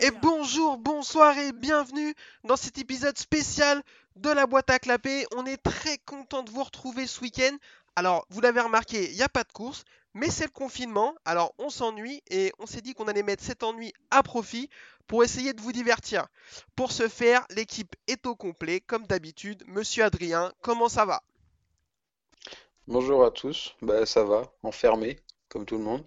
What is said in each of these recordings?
Et bonjour, bonsoir et bienvenue dans cet épisode spécial de la boîte à clapper. On est très content de vous retrouver ce week-end. Alors, vous l'avez remarqué, il n'y a pas de course, mais c'est le confinement. Alors, on s'ennuie et on s'est dit qu'on allait mettre cet ennui à profit pour essayer de vous divertir. Pour ce faire, l'équipe est au complet, comme d'habitude. Monsieur Adrien, comment ça va? Bonjour à tous, bah ça va, enfermé, comme tout le monde.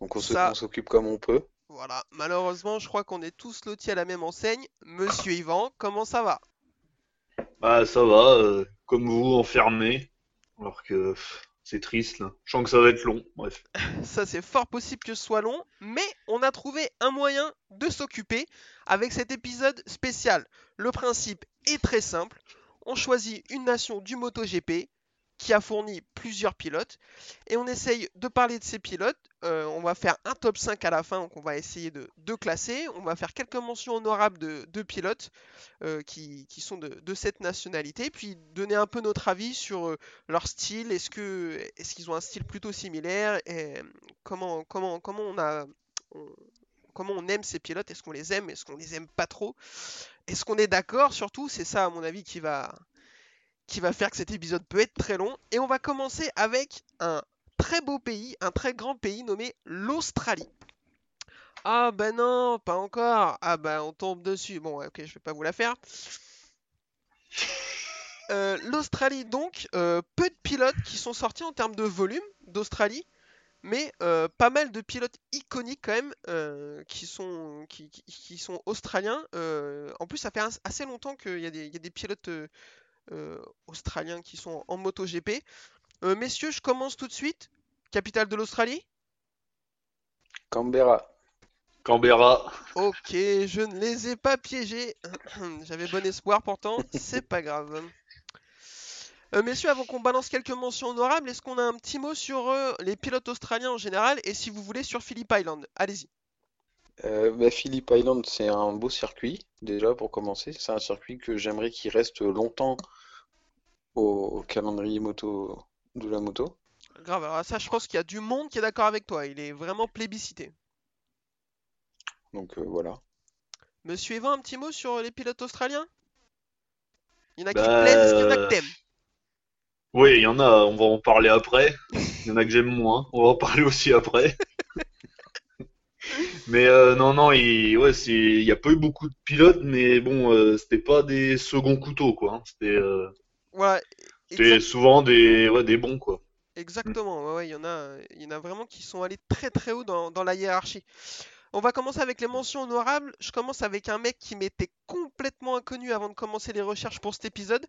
Donc on Ça- s'occupe comme on peut. Voilà, malheureusement, je crois qu'on est tous lotis à la même enseigne. Monsieur Yvan, comment ça va? Bah ça va, euh, comme vous, enfermé. Alors que c'est triste là. Je sens que ça va être long, bref. Ça, c'est fort possible que ce soit long, mais on a trouvé un moyen de s'occuper avec cet épisode spécial. Le principe est très simple. On choisit une nation du MotoGP qui a fourni plusieurs pilotes. Et on essaye de parler de ces pilotes. Euh, on va faire un top 5 à la fin, donc on va essayer de, classer. On va faire quelques mentions honorables de, pilotes euh, qui, qui sont de, cette nationalité, puis donner un peu notre avis sur euh, leur style. Est-ce que est-ce qu'ils ont un style plutôt similaire? Et comment comment comment on a comment on aime ces pilotes? Est-ce qu'on les aime? Est-ce qu'on les aime pas trop? Est-ce qu'on est d'accord Surtout, c'est ça à mon avis qui va qui va faire que cet épisode peut être très long. Et on va commencer avec un très beau pays, un très grand pays nommé l'Australie. Ah ben non, pas encore. Ah ben on tombe dessus. Bon, ok, je vais pas vous la faire. Euh, L'Australie donc, euh, peu de pilotes qui sont sortis en termes de volume d'Australie, mais euh, pas mal de pilotes iconiques quand même qui sont qui, qui- qui sont australiens. En plus, ça fait as- assez longtemps qu'il y a des, il y a des pilotes australiens qui sont en MotoGP. Euh, messieurs, je commence tout de suite. Capitale de l'Australie? Canberra, Canberra, Ok, je ne les ai pas piégés. J'avais bon espoir pourtant, c'est pas grave. Euh, messieurs, avant qu'on balance quelques mentions honorables, est-ce qu'on a un petit mot sur euh, les pilotes australiens en général et si vous voulez sur Phillip Island? Allez-y. euh, bah, Phillip Island, c'est un beau circuit, déjà pour commencer. C'est un circuit que j'aimerais qu'il reste longtemps au, calendrier moto de la moto. Grave, alors ça, je pense qu'il y a du monde qui est d'accord avec toi. Il est vraiment plébiscité. Donc euh, voilà. Monsieur Evan, un petit mot sur les pilotes australiens? Il y en a qui te Bah, plaisent, qu'il y en a que euh, t'aimes? oui, il y en a, on va en parler après. Il y en a que j'aime moins, on va en parler aussi après. Mais euh, non, non, il, ouais, c'est, il y a pas eu beaucoup de pilotes, mais bon, euh, c'était pas des seconds couteaux, quoi. hein. C'était, euh, Voilà, exact- souvent des, ouais, des bons, quoi. exactement. Ouais, ouais, il y en a, il y en a vraiment qui sont allés très très haut dans, dans la hiérarchie. On va commencer avec les mentions honorables. Je commence avec un mec qui m'était complètement inconnu avant de commencer les recherches pour cet épisode,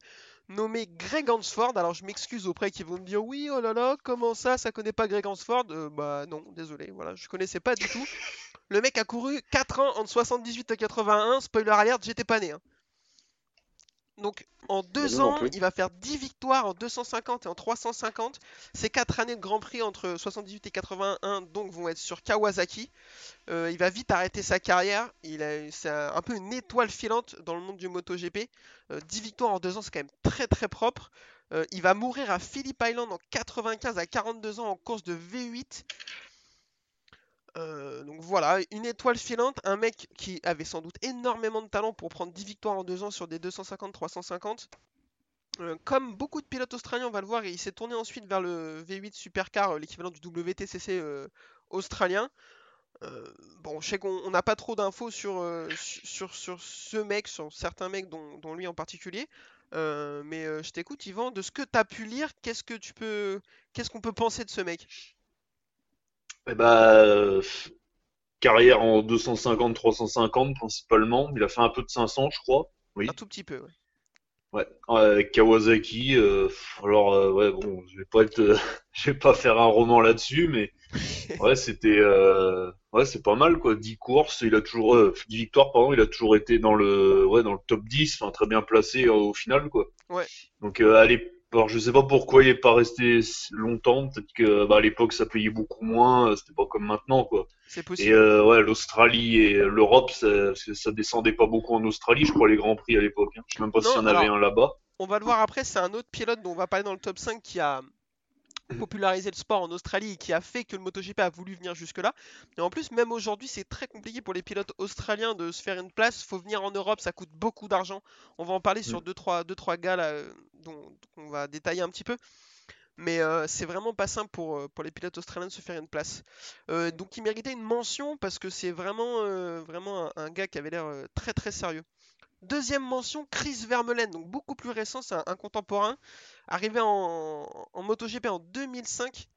nommé Greg Hansford. Alors je m'excuse auprès qui vont me dire oui, oh là là, comment ça, ça connaît pas Greg Hansford? Euh, bah non, désolé, voilà, je connaissais pas du tout. Le mec a couru 4 ans entre 78 et 81. Spoiler alert, j'étais pas né. hein. Donc en 2 nous non ans, il va faire 10 victoires en 250 et en 350. Ces 4 années de Grand Prix entre 78 et 81 donc vont être sur Kawasaki. Euh, il va vite arrêter sa carrière. Il a, c'est un, peu une étoile filante dans le monde du MotoGP. Euh, 10 victoires en 2 ans, c'est quand même très très propre. Euh, il va mourir à Phillip Island en 95 à 42 ans en course de V8. Euh, donc voilà, une étoile filante, un mec qui avait sans doute énormément de talent pour prendre 10 victoires en 2 ans sur des 250-350. Euh, comme beaucoup de pilotes australiens, on va le voir, il s'est tourné ensuite vers le V8 Supercar, euh, l'équivalent du WTCC australien. Bon, je sais qu'on on n'a pas trop d'infos sur, su- sur, sur ce mec, sur certains mecs, dont, lui en particulier. Mais je t'écoute, Yvan, de ce que tu as pu lire, qu'est-ce que tu peux, qu'est-ce qu'on peut penser de ce mec? Eh bah, euh, carrière en 250-350 principalement. Il a fait un peu de 500, je crois. Oui. Un tout petit peu, ouais. Ouais, avec Kawasaki. euh, alors, euh, ouais, bon, je vais pas être, euh, je vais pas faire un roman là-dessus, mais ouais, c'était, euh, ouais, c'est pas mal quoi. 10 courses, il a toujours, euh, 10 victoires, pardon, il a toujours été dans le, ouais, dans le top 10, enfin très bien placé euh, au final quoi. Ouais. Donc, euh, à alors je sais pas pourquoi il est pas resté longtemps. Peut-être que, bah, à l'époque ça payait beaucoup moins, euh, c'était pas comme maintenant quoi. C'est Et possible. euh, ouais, l'Australie et l'Europe, ça, ça descendait pas beaucoup en Australie, je crois, les Grands Prix à l'époque. hein. Je sais même pas s'il y en avait un là-bas. on va le voir après, c'est un autre pilote dont on va parler dans le top 5 qui a popularisé le sport en Australie et qui a fait que le MotoGP a voulu venir jusque-là. Et en plus, même aujourd'hui, c'est très compliqué pour les pilotes australiens de se faire une place. Faut venir en Europe, ça coûte beaucoup d'argent. On va en parler sur 2-3 deux, trois, gars là, euh, dont, on va détailler un petit peu. Mais euh, c'est vraiment pas simple pour, euh, pour les pilotes australiens de se faire une place. donc il méritait une mention parce que c'est vraiment, vraiment un, gars qui avait l'air très très sérieux. Deuxième mention, Chris Vermeulen, donc beaucoup plus récent, c'est un, contemporain, arrivé en, MotoGP en 2005,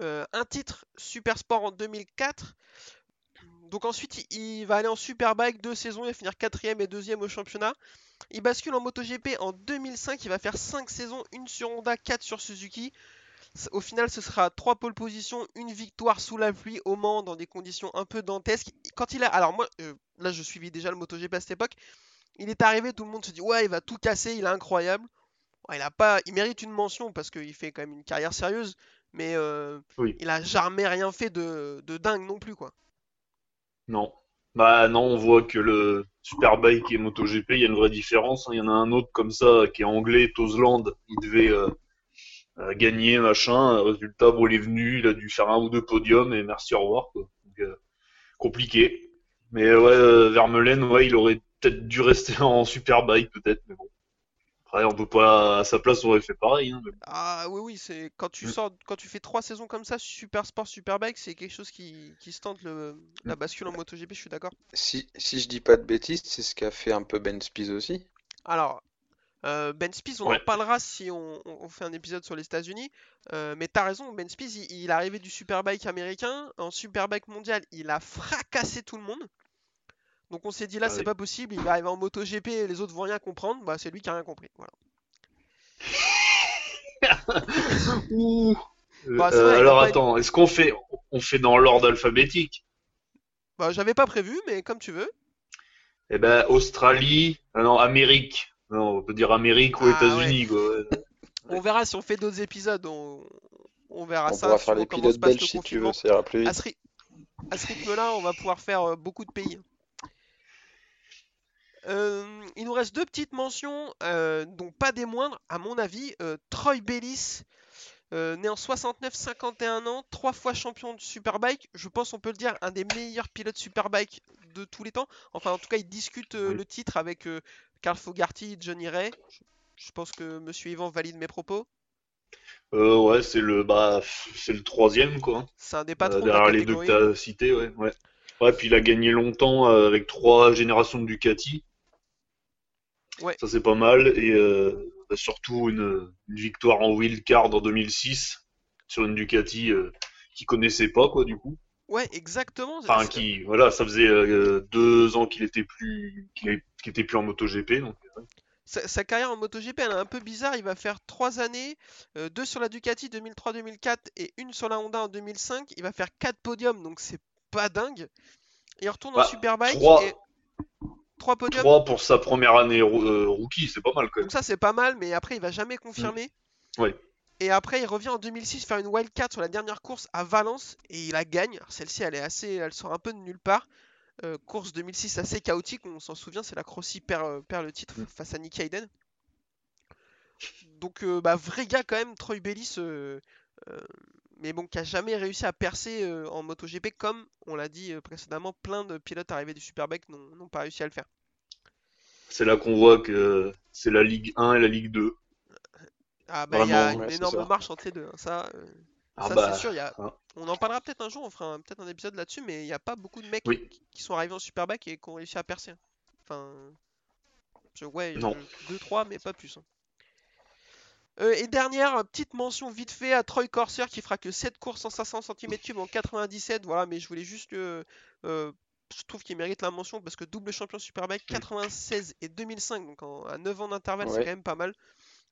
euh, un titre Super Sport en 2004. Donc ensuite, il, va aller en Superbike deux saisons, il va finir quatrième et deuxième au championnat. Il bascule en MotoGP en 2005, il va faire 5 saisons, une sur Honda, 4 sur Suzuki. Au final, ce sera 3 pole positions, une victoire sous la pluie au Mans dans des conditions un peu dantesques. Quand il a, alors moi, euh, là je suivais déjà le MotoGP à cette époque. Il est arrivé, tout le monde se dit ouais, il va tout casser, il est incroyable. il a pas, il mérite une mention parce qu'il fait quand même une carrière sérieuse, mais euh, il a jamais rien fait de, dingue non plus quoi. Non, bah non, on voit que le Superbike et MotoGP, il y a une vraie différence. Hein. Il y en a un autre comme ça qui est anglais, Tosland, il devait euh, euh, gagner machin. Résultat, bon, il est venu, il a dû faire un ou deux podiums et merci au revoir. Quoi. compliqué. Mais ouais, Vermeulen, ouais, il aurait peut-être dû rester en Superbike, peut-être, mais bon. Après, on peut pas, à sa place, on aurait fait pareil. Hein, ah oui, oui, c'est quand tu mm. sors, quand tu fais trois saisons comme ça, Super Sport, Superbike, c'est quelque chose qui, qui se tente le, la mm. bascule en MotoGP, je suis d'accord. Si, si je dis pas de bêtises, c'est ce qu'a fait un peu Ben Spies aussi. Alors, euh, Ben Spies, on en parlera si on, fait un épisode sur les États-Unis. Euh, mais t'as raison, Ben Spies, il, il, est arrivé du Superbike américain. En Superbike mondial, il a fracassé tout le monde. Donc on s'est dit là, ah c'est pas possible, il va arriver en moto GP et les autres vont rien comprendre. Bah, c'est lui qui a rien compris. Voilà. Bah, euh, alors attends, est-ce qu'on fait, on fait dans l'ordre alphabétique? Bah, j'avais pas prévu, mais comme tu veux. Eh ben, Australie, ah non, Amérique. Non, on peut dire Amérique ou ah, États-Unis, On verra si on fait d'autres épisodes, on, on verra ça. On pourra faire l'épisode belge si tu veux, ça ira plus vite. À ce rythme-là, on va pouvoir faire euh, beaucoup de pays. Euh, il nous reste deux petites mentions, euh, dont pas des moindres, à mon avis. Euh, Troy Bellis, né en 69, 51 ans, trois fois champion de Superbike. Je pense on peut le dire, un des meilleurs pilotes Superbike de tous les temps. Enfin, en tout cas, il discute le titre avec Carl Fogarty, Johnny Ray. Je, pense que Monsieur Yvan valide mes propos. ouais, c'est le bah, c'est le troisième quoi. C'est un des patrons derrière les deux que tu as cités, ouais, ouais. Ouais, puis il a gagné longtemps avec trois générations de Ducati. Ça c'est pas mal. Et euh, bah, surtout une, victoire en wildcard en 2006 sur une Ducati euh, qui connaissait pas quoi du coup. Ouais, exactement. Enfin, qui, voilà, ça faisait euh, deux ans qu'il était plus, qu'il était plus en MotoGP, donc. Sa, carrière en MotoGP, elle est un peu bizarre. Il va faire trois années, deux sur la Ducati 2003-2004 et une sur la Honda en 2005. Il va faire quatre podiums, donc c'est pas dingue. Il retourne en bah, Superbike. Et... 3 podiums. 3 pour sa première année euh, rookie, c'est pas mal quand même. Donc ça c'est pas mal, mais après il va jamais confirmer. Mm. Et après il revient en 2006 faire une wildcard sur la dernière course à Valence et il la gagne. Celle-ci elle est assez, elle sort un peu de nulle part. Euh, course 2006 assez chaotique, on s'en souvient, c'est la Crossi perd, euh, perd, le titre mm. face à Nick Hayden. Donc bah, vrai gars quand même, Troy Bellis mais bon, qui a jamais réussi à percer euh, en MotoGP comme on l'a dit euh, précédemment, plein de pilotes arrivés du Superbike n'ont pas réussi à le faire. C'est là qu'on voit que c'est la Ligue 1 et la Ligue 2. Ah bah il y a une énorme marche entre les deux, hein. ça, euh, ah bah, c'est sûr. Y a... Hein. On en parlera peut-être un jour, on fera peut-être un épisode là-dessus, mais il n'y a pas beaucoup de mecs qui sont arrivés en Superbike et qui ont réussi à percer. Enfin, ouais, 2-3, mais pas plus. Hein. Euh, et dernière petite mention vite fait à Troy Corser qui fera que 7 courses en 500 cm3 en 97. Voilà, mais je voulais juste que. Euh, je trouve qu'il mérite la mention parce que double champion Superbike 96 et 2005, donc à 9 ans d'intervalle, c'est quand même pas mal.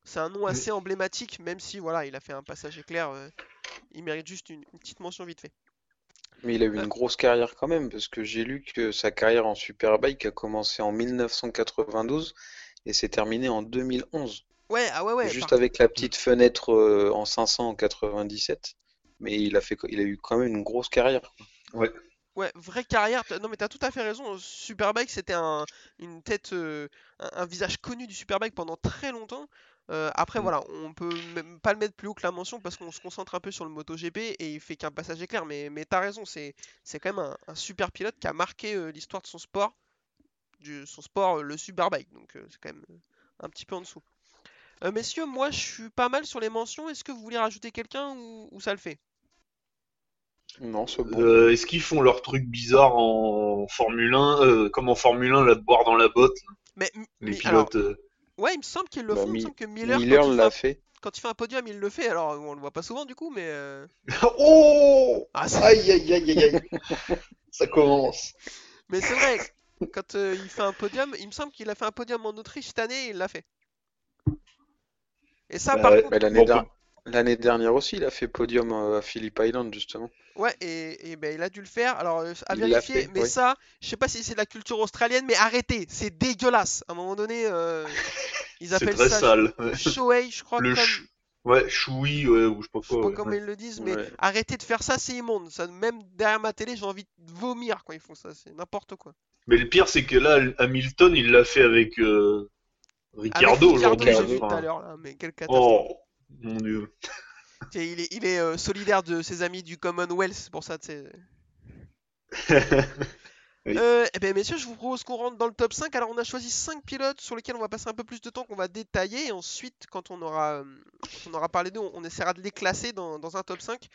C'est un nom assez emblématique, même si voilà, il a fait un passage éclair. Euh, il mérite juste une, petite mention vite fait. Mais il a eu une grosse carrière quand même, parce que j'ai lu que sa carrière en Superbike a commencé en 1992 et s'est terminée en 2011. Ouais, ah ouais, ouais. Juste avec la petite fenêtre euh, en 500 en 97. Mais il a, fait, il a eu quand même une grosse carrière. Ouais. Ouais, vraie carrière. Non, mais t'as tout à fait raison. Superbike, c'était un, une tête, euh, un, un visage connu du Superbike pendant très longtemps. Euh, après, Mm. voilà, on peut même pas le mettre plus haut que la mention parce qu'on se concentre un peu sur le MotoGP et il fait qu'un passage éclair. Mais, mais t'as raison, c'est, c'est quand même un, un super pilote qui a marqué euh, l'histoire de son sport, du, son sport, euh, le Superbike. Donc, euh, c'est quand même un petit peu en dessous. Euh, messieurs, moi, je suis pas mal sur les mentions. Est-ce que vous voulez rajouter quelqu'un ou, ou ça le fait? Non, c'est bon. Euh, Est-ce qu'ils font leur truc bizarre en Formule 1, euh, comme en Formule 1, là, de boire dans la botte, Mais, les mais alors, pilotes euh, ouais, il me semble qu'ils le Bah, font. Il me Mi- semble que Miller, Miller quand il fait l'a un fait. quand il fait un podium, il le fait. Alors, on le voit pas souvent du coup, mais. euh, Oh Ah, c'est- Aïe, aïe, aïe, aïe, aïe. Ça commence. mais c'est vrai, quand euh, il fait un podium, il me semble qu'il a fait un podium en Autriche cette année et il l'a fait. Et ça, Bah par ouais. contre, l'année Bon, der- l'année dernière aussi, il a fait podium euh, à Phillip Island, justement. ouais, et, et ben, il a dû le faire. Alors, euh, à Il vérifier, fait, mais oui. ça, je sais pas si c'est de la culture australienne, mais arrêtez, c'est dégueulasse. À un moment donné, euh, ils C'est appellent très ça sale. Shoei, je crois, Le comme. ch- Ouais, choui, ouais, ou je sais pas Je sais quoi. pas ouais, comment ils le disent, mais Ouais. arrêtez de faire ça, c'est immonde. Ça, même derrière ma télé, j'ai envie de vomir quand ils font ça. C'est n'importe quoi. Mais le pire, c'est que là, Hamilton, il l'a fait avec euh, Ricardo Ricardo, j'ai vu tout à l'heure mais quelle catastrophe. Oh, mon dieu. Il est, il est euh, solidaire de ses amis du Commonwealth, c'est pour ça, tu sais. Oui. Euh, eh bien, messieurs, je vous propose qu'on rentre dans le top 5. Alors, on a choisi 5 pilotes sur lesquels on va passer un peu plus de temps, qu'on va détailler. Et ensuite, quand on aura, euh, quand on aura parlé d'eux, on, on essaiera de les classer dans, dans un top 5.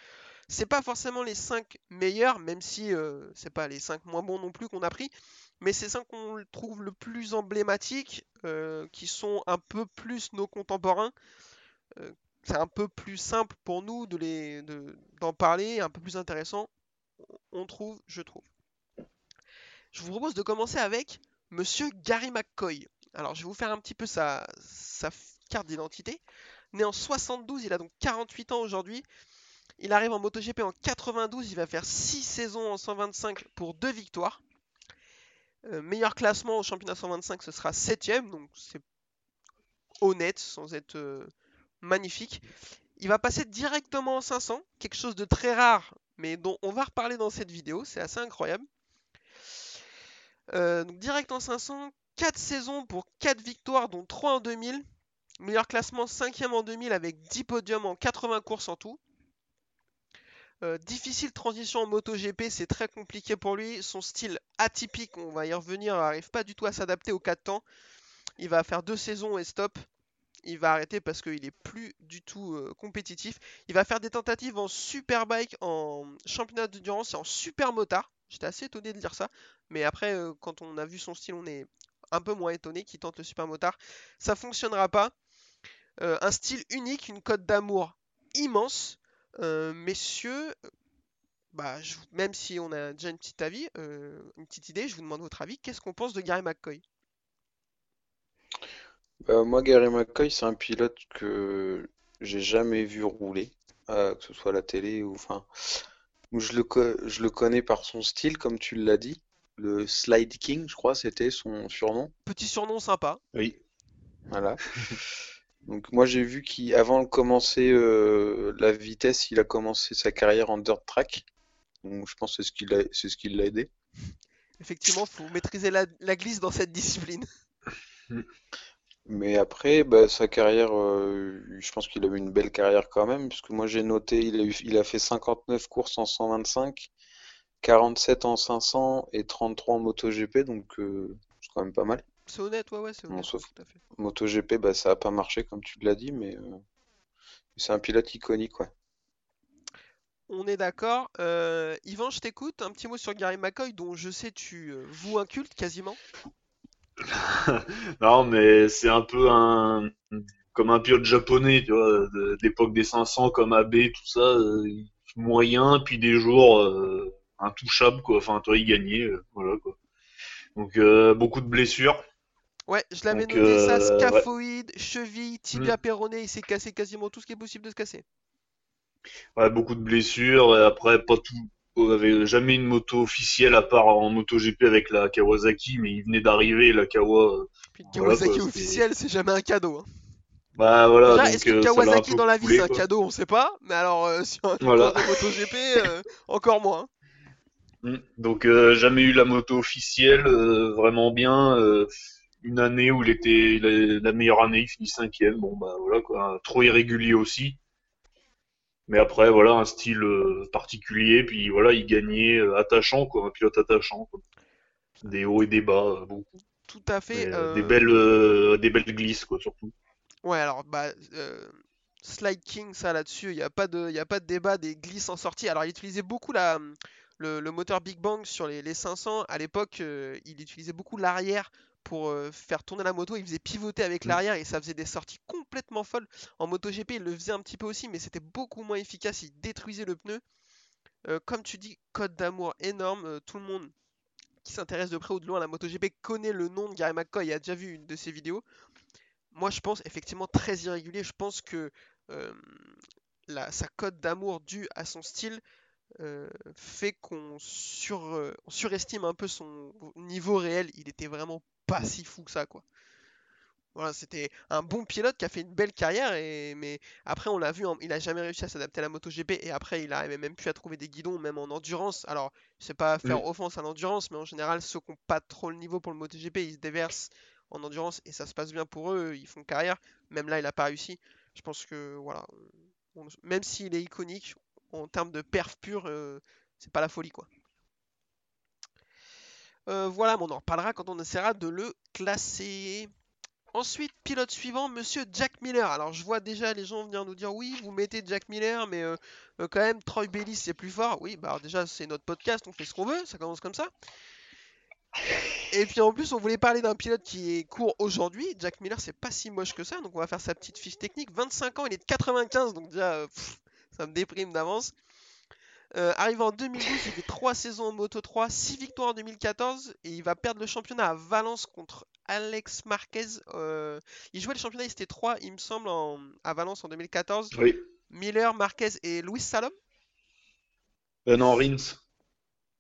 C'est pas forcément les 5 meilleurs, même si euh, c'est pas les 5 moins bons non plus qu'on a pris. Mais c'est 5 qu'on trouve le plus emblématiques, euh, qui sont un peu plus nos contemporains. Euh, c'est un peu plus simple pour nous de les, de- d'en parler, un peu plus intéressant, on trouve, je trouve. Je vous propose de commencer avec Monsieur Gary McCoy. Alors, je vais vous faire un petit peu sa, sa carte d'identité. Né en 72, il a donc 48 ans aujourd'hui. Il arrive en MotoGP en 92, il va faire 6 saisons en 125 pour 2 victoires. Euh, meilleur classement au championnat 125, ce sera 7ème, donc c'est honnête sans être euh, magnifique. Il va passer directement en 500, quelque chose de très rare, mais dont on va reparler dans cette vidéo, c'est assez incroyable. Euh, donc direct en 500, 4 saisons pour 4 victoires, dont 3 en 2000. Meilleur classement 5ème en 2000 avec 10 podiums en 80 courses en tout. Euh, difficile transition en MotoGP, c'est très compliqué pour lui. Son style atypique, on va y revenir, n'arrive pas du tout à s'adapter aux 4 temps. Il va faire 2 saisons et stop. Il va arrêter parce qu'il est plus du tout euh, compétitif. Il va faire des tentatives en superbike, en championnat d'endurance et en super motard. J'étais assez étonné de dire ça. Mais après, euh, quand on a vu son style, on est un peu moins étonné qu'il tente le super motard. Ça fonctionnera pas. Un style unique, une cote d'amour immense. Euh, messieurs, bah, je même si on a déjà une petite avis, euh, une petite idée, je vous demande votre avis. Qu'est-ce qu'on pense de Gary McCoy? Bah, moi, Gary McCoy, c'est un pilote que j'ai jamais vu rouler, euh, que ce soit à la télé ou enfin, je le, je le connais par son style, comme tu l'as dit. Le Slide King, je crois, c'était son surnom. Petit surnom sympa. Oui. Voilà. Donc moi, j'ai vu qu'avant de commencer euh, la vitesse, il a commencé sa carrière en dirt track. Donc je pense que c'est ce qui l'a, c'est ce qui l'a aidé. Effectivement, faut maîtriser la, la glisse dans cette discipline. Mais après, bah, sa carrière, euh, je pense qu'il a eu une belle carrière quand même, puisque moi j'ai noté, il a eu, il a fait 59 courses en 125, 47 en 500 et 33 en MotoGP, donc euh, c'est quand même pas mal. C'est honnête, ouais, ouais, c'est Bon, honnête, sauf- tout à fait. MotoGP, bah, ça a pas marché comme tu l'as dit, mais euh, c'est un pilote iconique, ouais. On est d'accord. Euh, Yvan, je t'écoute. Un petit mot sur Gary McCoy, dont je sais tu euh, voues un culte quasiment. Non, mais c'est un peu un comme un pilote japonais, tu vois, de, de l'époque des 500 comme Abe, tout ça, euh, moyen, puis des jours euh, intouchables, quoi. Enfin, toi, il gagnait, euh, voilà, quoi. Donc, euh, beaucoup de blessures. Ouais, je l'avais Donc, noté ça, euh, ouais. scaphoïde, cheville, tibia Mm. péroné, il s'est cassé quasiment tout ce qui est possible de se casser. Ouais, beaucoup de blessures, et après, pas tout. On avait jamais une moto officielle à part en MotoGP avec la Kawasaki, mais il venait d'arriver, la Kawa. euh, Puis Voilà, Kawasaki quoi, c'est- officiel, c'est jamais un cadeau. hein. Bah voilà, Déjà, est-ce que euh, Kawasaki dans la vie c'est un cadeau On sait pas, mais alors euh, sur un Voilà. de MotoGP, euh, encore moins. Mm. Donc euh, jamais eu la moto officielle, euh, vraiment bien. Une année où il était la, la meilleure année, il finit cinquième. Bon bah voilà quoi, trop irrégulier aussi. Mais après voilà un style euh, particulier, puis voilà il gagnait euh, attachant quoi, un pilote attachant. quoi. Des hauts et des bas, euh, beaucoup. Tout à fait. Mais, euh, des belles, euh, des belles glisses quoi surtout. Ouais, alors, bah, euh, Slide King, ça là-dessus, il n'y a pas de, y a pas de débat, des glisses en sortie. Alors, il utilisait beaucoup la, le, le moteur Big Bang sur les, les 500. À l'époque, euh, il utilisait beaucoup l'arrière pour euh, faire tourner la moto. Il faisait pivoter avec Mm. l'arrière et ça faisait des sorties complètement folles. En MotoGP, il le faisait un petit peu aussi, mais c'était beaucoup moins efficace. Il détruisait le pneu. Euh, comme tu dis, code d'amour énorme. euh, tout le monde qui s'intéresse de près ou de loin à la MotoGP connaît le nom de Gary McCoy et a déjà vu une de ses vidéos. Moi, je pense effectivement très irrégulier. Je pense que euh, la- sa cote d'amour due à son style euh, fait qu'on sur, euh, on surestime un peu son niveau réel. Il était vraiment pas si fou que ça, quoi. Voilà, c'était un bon pilote qui a fait une belle carrière, et, mais après on l'a vu, en- il a jamais réussi à s'adapter à la MotoGP, et après il a même plus à trouver des guidons, même en endurance. Alors, c'est pas faire offense à l'endurance, mais en général, ceux qui n'ont pas trop le niveau pour le MotoGP, ils se déversent en endurance, et ça se passe bien pour eux, ils font carrière. Même là, il a pas réussi. Je pense que, voilà, on- même s'il est iconique, en termes de perf pure, euh, c'est pas la folie, quoi. Euh, voilà, mais on en reparlera quand on essaiera de le classer. Ensuite, pilote suivant, monsieur Jack Miller. Alors, je vois déjà les gens venir nous dire oui, vous mettez Jack Miller, mais euh, euh, quand même, Troy Bellis c'est plus fort. Oui, bah déjà, c'est notre podcast, on fait ce qu'on veut, ça commence comme ça. Et puis en plus, on voulait parler d'un pilote qui est court aujourd'hui. Jack Miller, c'est pas si moche que ça, donc on va faire sa petite fiche technique. 25 ans, il est de 95, donc déjà, ça me déprime d'avance. Euh, arrivé en 2012, il fait 3 saisons en Moto 3, 6 victoires en 2014 et il va perdre le championnat à Valence contre Alex Marquez. Euh, il jouait le championnat, il était 3, il me semble, en- à Valence en 2014. Oui. Miller, Marquez et Luis Salom? Euh, non, Rins.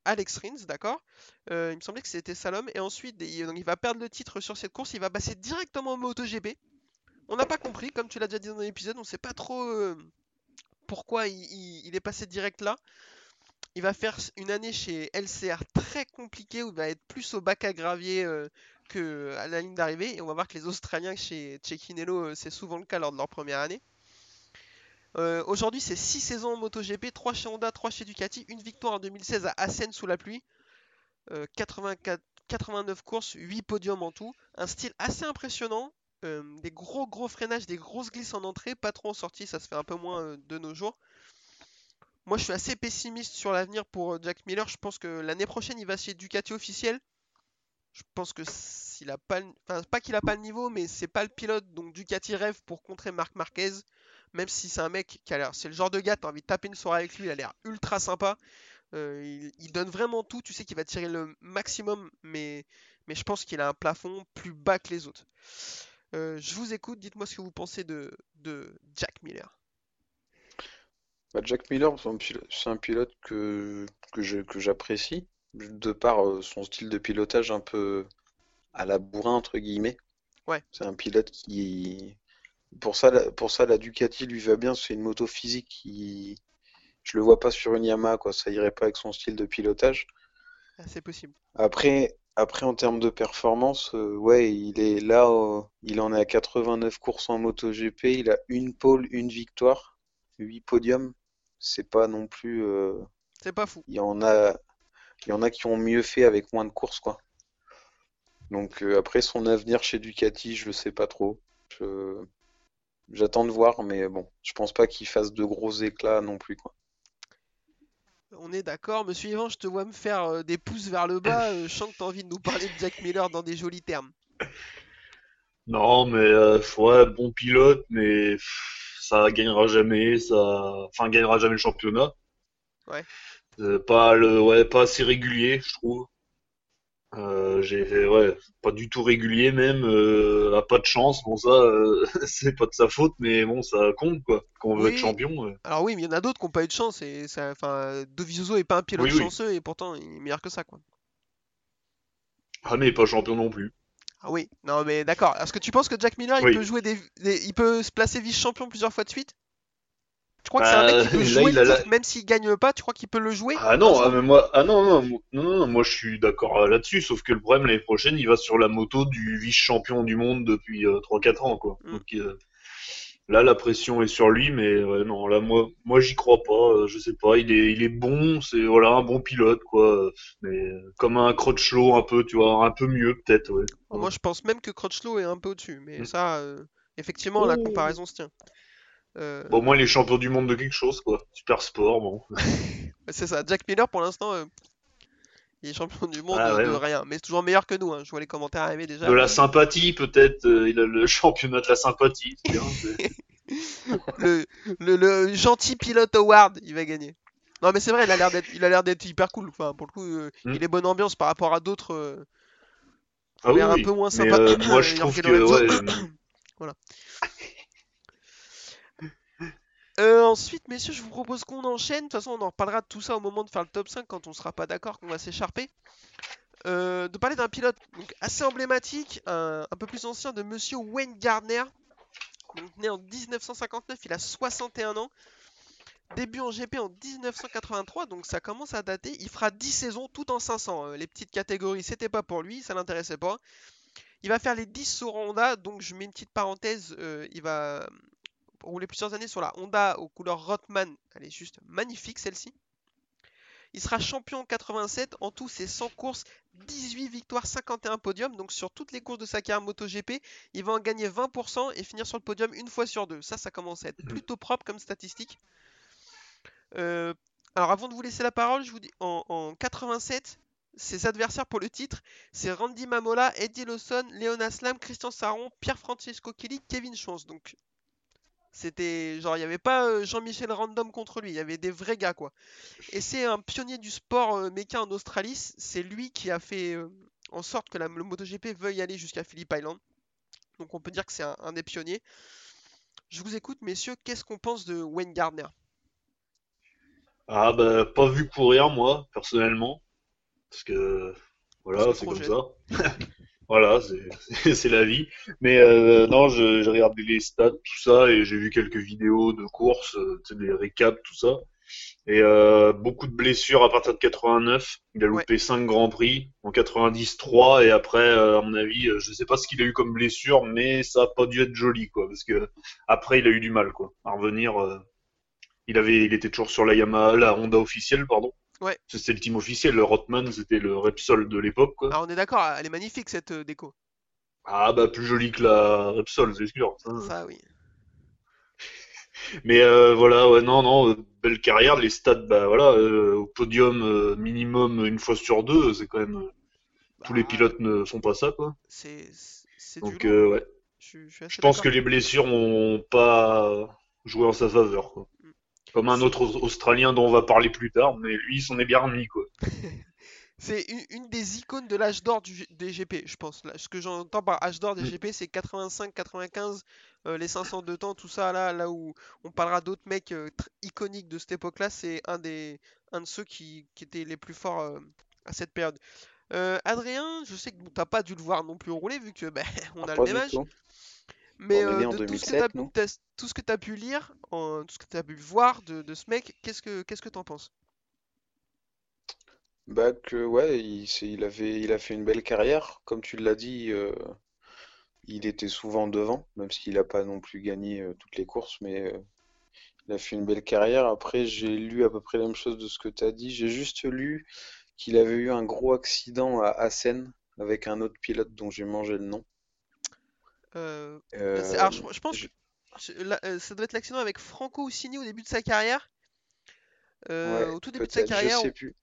Alex Rins, d'accord. Il me semblait que c'était Salom. Et ensuite, il, donc, il va perdre le titre sur cette course. Il va passer directement au MotoGP. On n'a pas compris, comme tu l'as déjà dit dans l'épisode, on ne sait pas trop pourquoi il, est passé direct là. Il va faire une année chez LCR très compliquée où il va être plus au bac à gravier euh, que à la ligne d'arrivée. Et on va voir que les Australiens chez Cecchinello, euh, c'est souvent le cas lors de leur première année. Euh, Aujourd'hui, c'est 6 saisons en MotoGP, 3 chez Honda, 3 chez Ducati, une victoire en 2016 à Assen sous la pluie, euh, 84 89 courses, 8 podiums en tout. Un style assez impressionnant, euh, des gros gros freinages, des grosses glisses en entrée, pas trop en sortie, ça se fait un peu moins euh, de nos jours. Moi, je suis assez pessimiste sur l'avenir pour euh, Jack Miller. Je pense que l'année prochaine, il va chez Ducati officiel. Je pense que s'il a pas, le- niveau, mais c'est pas le pilote. Donc Ducati rêve pour contrer Marc Marquez. Même si c'est un mec qui a l'air, c'est le genre de gars, t'as envie de taper une soirée avec lui. Il a l'air ultra sympa. Il, donne vraiment tout. Tu sais qu'il va tirer le maximum, mais je pense qu'il a un plafond plus bas que les autres. Euh, je vous écoute. Dites-moi ce que vous pensez de de Jack Miller. Bah, Jack Miller, c'est un pilote, c'est un pilote que, que j'apprécie, de par euh, son style de pilotage un peu à la bourrin, entre guillemets. Ouais. C'est un pilote qui... Pour ça, la, pour ça, la Ducati lui va bien, c'est une moto physique qui... Je le vois pas sur une Yamaha, quoi, ça irait pas avec son style de pilotage. Ah, c'est possible. Après, après en termes de performance, euh, ouais, il est là, euh, il en est à 89 courses en MotoGP, il a une pole, une victoire, 8 podiums. C'est pas non plus... euh, C'est pas fou. il y en a, il y en a qui ont mieux fait avec moins de courses, quoi. Donc après son avenir chez Ducati, je le sais pas trop. Je- J'attends de voir, mais bon, je pense pas qu'il fasse de gros éclats non plus, quoi. On est d'accord. Monsieur Yvan, je te vois me faire euh, des pouces vers le bas. euh, je sens que tu as envie de nous parler de Jack Miller dans des jolis termes. Non, mais euh, ouais, bon pilote, mais pff, ça gagnera jamais, ça, enfin, gagnera jamais le championnat. Ouais. Pas le, ouais, pas assez régulier, je trouve. Euh, j'ai, ouais, pas du tout régulier même, euh, a pas de chance. Bon ça, euh, c'est pas de sa faute, mais bon, ça compte quoi. Quand on veut Oui. être champion. Alors oui, mais il y en a d'autres qui n'ont pas eu de chance. Et ça, enfin, Dovizioso est pas un pilote Oui, oui. chanceux et pourtant il est meilleur que ça, quoi. Ah mais pas champion non plus. Ah oui, non mais d'accord. Est-ce que tu penses que Jack Miller, il peut jouer des, des- il peut se placer vice-champion plusieurs fois de suite? Tu crois que c'est un mec qui Bah, peut jouer le même s'il gagne pas, tu crois qu'il peut le jouer? Ah non, ah, mais moi, ah non, non, mo- non, non, non, moi je suis d'accord euh, là-dessus, sauf que le problème l'année prochaine, il va sur la moto du vice-champion du monde depuis euh, 3-4 ans, quoi. Mm. Donc euh, là, la pression est sur lui, mais ouais, non, là, moi, moi j'y crois pas, euh, je sais pas, il est, il est bon, c'est voilà, un bon pilote, quoi, mais euh, comme un Crutchlow un peu, tu vois, un peu mieux peut-être, ouais. Moi, je pense même que Crutchlow est un peu au-dessus, mais Mm. ça, euh, effectivement, la comparaison se tient. Euh, Bon, au moins il est champion du monde de quelque chose, quoi. Super sport, bon. C'est ça, Jack Miller pour l'instant, euh, il est champion du monde Ah de, ouais, de ouais. rien, mais c'est toujours meilleur que nous. hein. Je vois les commentaires arriver déjà. De la sympathie, peut-être, euh, il a le championnat de la sympathie, bien, le, le, le gentil pilote Award, il va gagner. Non, mais c'est vrai, il a l'air d'être, il a l'air d'être hyper cool. Enfin, pour le coup, Mm. il est bonne ambiance par rapport à d'autres. Ah oui, un oui. peu moins sympa. moi, je trouve que, ouais, Euh, ensuite, messieurs, je vous propose qu'on enchaîne. De toute façon, on en reparlera de tout ça au moment de faire le top 5 quand on sera pas d'accord, qu'on va s'écharper. Euh, de parler d'un pilote assez emblématique, un, peu plus ancien de monsieur Wayne Gardner. Né en 1959, il a 61 ans. Début en GP en 1983, donc ça commence à dater. Il fera 10 saisons tout en 500. Euh, les petites catégories, c'était pas pour lui, ça l'intéressait pas. Il va faire les 10 sur Honda, donc je mets une petite parenthèse. euh, il va rouler plusieurs années sur la Honda aux couleurs Rothman. Elle est juste magnifique celle-ci. Il sera champion en 87. En tout, c'est 100 courses, 18 victoires, 51 podiums. Donc sur toutes les courses de sa carrière MotoGP, il va en gagner 20% et finir sur le podium une fois sur deux. Ça, ça commence à être plutôt propre comme statistique. Euh, alors avant de vous laisser la parole, je vous dis en, en 87, ses adversaires pour le titre, c'est Randy Mamola, Eddie Lawson, Léon Aslam, Christian Saron, Pierre Francesco Kelly, Kevin Schwantz. Donc c'était genre il n'y avait pas euh, Jean-Michel Random contre lui, il y avait des vrais gars quoi. Et c'est un pionnier du sport euh, méca en Australie, c'est lui qui a fait euh, en sorte que la, le MotoGP veuille aller jusqu'à Phillip Island. Donc on peut dire que c'est un, un des pionniers. Je vous écoute messieurs, qu'est-ce qu'on pense de Wayne Gardner? Ah bah pas vu courir moi personnellement parce que voilà c'est comme ça voilà c'est la vie. Mais euh, non je- j'ai regardé les stats tout ça et j'ai vu quelques vidéos de courses euh, des récaps tout ça. Et euh, beaucoup de blessures à partir de 89 il a loupé 5 grands prix en 90 3 et après euh, à mon avis je sais pas ce qu'il a eu comme blessure mais ça a pas dû être joli quoi parce que après il a eu du mal quoi à revenir euh, il avait, il était toujours sur la Yamaha, la Honda officielle, pardon. Ouais. C'était le team officiel. Le Rothman, c'était le Repsol de l'époque, quoi. Alors on est d'accord, elle est magnifique cette euh, déco. Ah bah plus joli que la Repsol, c'est sûr. Ça oui. Mais euh, voilà, ouais, non, non, belle carrière. Les stats, bah voilà, euh, au podium euh, minimum une fois sur deux, c'est quand même. tous les Bah, pilotes ne font pas ça, quoi. C'est Donc ouais, Je, pense que les blessures ont pas joué en sa faveur, quoi. Comme un autre Aus- Australien dont on va parler plus tard, mais lui, il s'en est bien remis, quoi. C'est une, une des icônes de l'âge d'or des GP, je pense. Là, ce que j'entends par âge d'or des Mm. GP, c'est 85, 95, euh, les 500 de temps, tout ça. Là, là où on parlera d'autres mecs euh, tr- iconiques de cette époque-là, c'est un des, un de ceux qui, qui étaient les plus forts euh, à cette période. Euh, Adrien, je sais que bon, t'as pas dû le voir non plus rouler vu que ben, on a Pas le même âge. Mais euh, de tout ce que 2007, t'as nous. t'as- tout ce que t'as pu lire, en- tout ce que t'as pu voir de, de ce mec, qu'est-ce que qu'est-ce que t'en penses? Bah que ouais, il, avait, il a fait une belle carrière. Comme tu l'as dit, euh, il était souvent devant, même s'il n'a pas non plus gagné euh, toutes les courses, mais il a fait une belle carrière. Après, j'ai lu à peu près la même chose de ce que tu as dit. J'ai juste lu qu'il avait eu un gros accident à Assen avec un autre pilote dont j'ai mangé le nom. Euh, Euh, alors, je, je pense je- que là, euh, ça doit être l'accident avec Franco Ussini au début de sa carrière. Ouais, au tout début de sa je carrière. sais on- plus.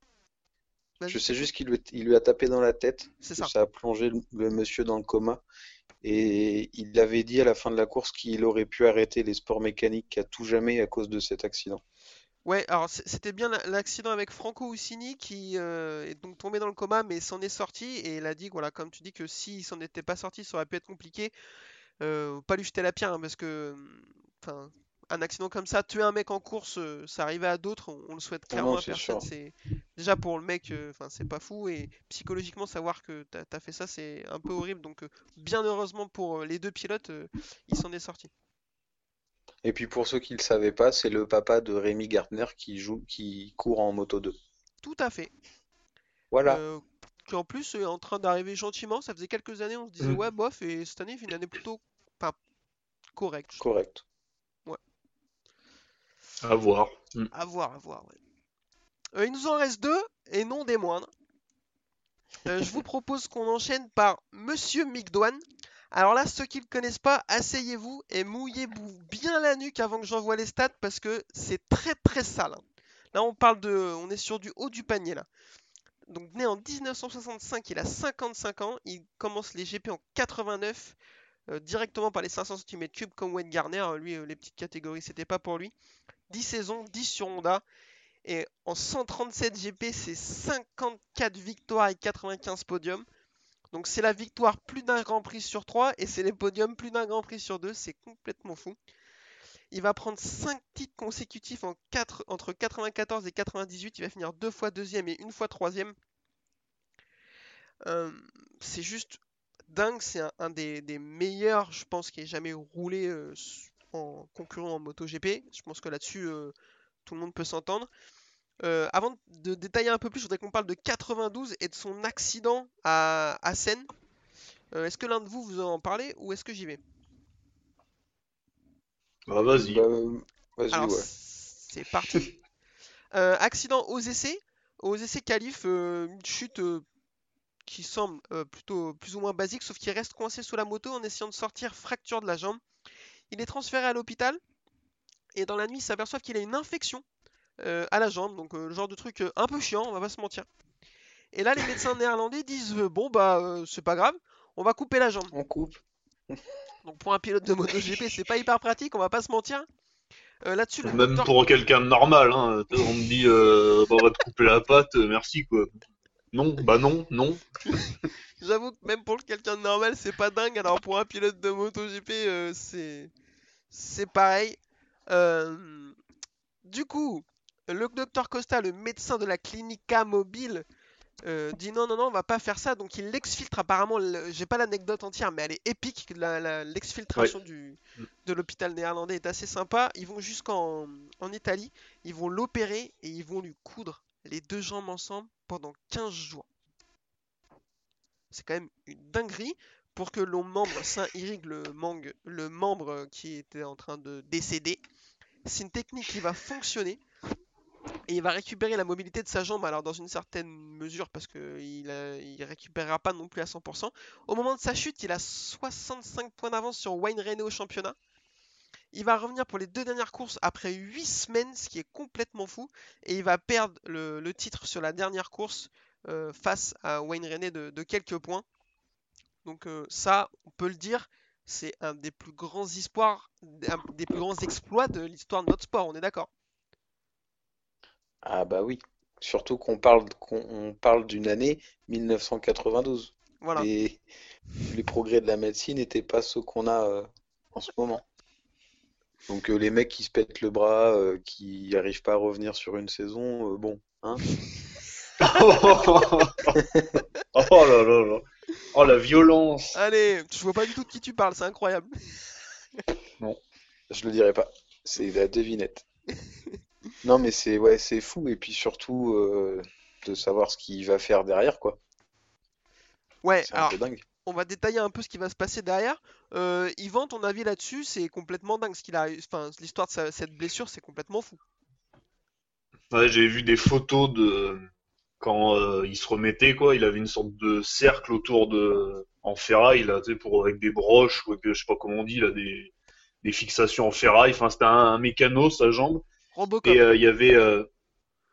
Vas-y, Je sais juste qu'il lui, a tapé dans la tête, que ça. ça a plongé le, le monsieur dans le coma. Et il avait dit à la fin de la course qu'il aurait pu arrêter les sports mécaniques à tout jamais à cause de cet accident. Ouais, alors c'était bien la- l'accident avec Franco Ussini qui euh, est donc tombé dans le coma mais s'en est sorti et il a dit, voilà, comme tu dis que s'il s'en était pas sorti, ça aurait pu être compliqué. Euh, pas lui jeter la pierre hein, parce que, enfin, un accident comme ça, tuer un mec en course, euh, ça arrivait à d'autres, on, on le souhaite Ah clairement non, à personne. C'est déjà pour le mec, euh, c'est pas fou et psychologiquement savoir que t'as, fait ça, c'est un peu horrible. Donc, euh, bien heureusement pour les deux pilotes, il s'en est sorti. Et puis pour ceux qui le savaient pas, c'est le papa de Rémi Gardner qui joue, qui court en Moto 2. Tout à fait. Voilà. Euh, qui en plus est en train d'arriver gentiment. Ça faisait quelques années, on se disait Mm. ouais, bof, et cette année, il fait une année plutôt pas correcte. Correct. À voir. Mm. À voir, à voir, ouais. Euh, il nous en reste deux, et non des moindres. Euh, je vous propose qu'on enchaîne par Monsieur Migdoan. Alors là, ceux qui ne le connaissent pas, asseyez-vous et mouillez-vous bien la nuque avant que j'envoie les stats parce que c'est très très sale. hein. Là, on parle de, on est sur du haut du panier là. Donc né en 1965, il a 55 ans. Il commence les GP en 89 euh, directement par les 500 cm3 comme Wayne Garner. Lui, euh, les petites catégories, c'était pas pour lui. 10 saisons, 10 sur Honda. Et en 137 GP, c'est 54 victoires et 95 podiums. Donc c'est la victoire plus d'un Grand Prix sur 3 et c'est les podiums plus d'un Grand Prix sur 2. C'est complètement fou. Il va prendre 5 titres consécutifs en 4, entre 94 et 98. Il va finir deux fois deuxième et une fois troisième. Euh, c'est juste dingue. C'est un, des, meilleurs, je pense, qui ait jamais roulé euh, en concurrent en MotoGP. Je pense que là-dessus, euh, tout le monde peut s'entendre. Euh, avant de détailler un peu plus, je voudrais qu'on parle de 92 et de son accident à, à Seine. Euh, est-ce que l'un de vous vous en parlez ou est-ce que j'y vais? Bah, vas-y. Bah, vas-y, Alors, ouais. c'est parti. Euh, accident aux essais. Aux essais qualif, euh, une chute euh, qui semble euh, plutôt plus ou moins basique, sauf qu'il reste coincé sous la moto en essayant de sortir fracture de la jambe. Il est transféré à l'hôpital et dans la nuit, il s'aperçoit qu'il a une infection à la jambe, donc euh, le genre de truc euh, un peu chiant, on va pas se mentir. Et là, les médecins néerlandais disent euh, bon bah euh, c'est pas grave, on va couper la jambe. On coupe. Donc pour un pilote de MotoGP, c'est pas hyper pratique, on va pas se mentir. Euh, Là-dessus, le Même docteur- pour quelqu'un de normal, hein. On me dit, euh, bah, on va te couper la patte, euh, merci quoi. Non, bah non, non. J'avoue que même pour quelqu'un de normal, c'est pas dingue. Alors pour un pilote de MotoGP, euh, c'est c'est pareil. Euh, Du coup, le docteur Costa, le médecin de la Clinica Mobile, euh, dit non, non, non, on va pas faire ça. Donc il l'exfiltre apparemment. le- J'ai pas l'anecdote entière, mais elle est épique. la- la- L'exfiltration du de l'hôpital néerlandais est assez sympa. Ils vont jusqu'en en Italie, ils vont l'opérer et ils vont lui coudre les deux jambes ensemble pendant 15 jours. C'est quand même une dinguerie pour que l'on membre Saint-Irigue, le, mangue- le membre qui était en train de décéder. C'est une technique qui va fonctionner et il va récupérer la mobilité de sa jambe, alors dans une certaine mesure, parce qu'il ne récupérera pas non plus à 100%. Au moment de sa chute, il a 65 points d'avance sur Wayne Rainey au championnat. Il va revenir pour les deux dernières courses après 8 semaines, ce qui est complètement fou. Et il va perdre le, titre sur la dernière course euh, face à Wayne de, de quelques points. Donc euh, ça, on peut le dire, c'est un des plus grands espoirs, un des plus grands exploits de l'histoire de notre sport, on est d'accord. Ah bah oui. Surtout qu'on parle qu'on on parle d'une année 1992. Voilà. Et les progrès de la médecine n'étaient pas ceux qu'on a euh, en ce moment. Donc euh, les mecs qui se pètent le bras, euh, qui n'arrivent pas à revenir sur une saison, euh, bon, hein. oh là là là. Oh la violence. Allez, je vois pas du tout de qui tu parles, c'est incroyable. Je le dirai pas. C'est la devinette. Non mais c'est ouais, c'est fou et puis surtout euh, de savoir ce qu'il va faire derrière quoi. Ouais, C'est un alors peu dingue. on va détailler un peu ce qui va se passer derrière. Euh, Yvan, ton avis là-dessus, c'est complètement dingue. Ce qu'il a, enfin, l'histoire de sa- cette blessure, c'est complètement fou. Ouais, j'ai vu des photos de quand euh, il se remettait quoi, il avait une sorte de cercle autour de en ferraille là, tu sais, pour avec des broches ou avec, je sais pas comment on dit là, des des fixations en ferraille. Enfin, c'était un, un mécano sa jambe Robocop. et euh, il y avait euh,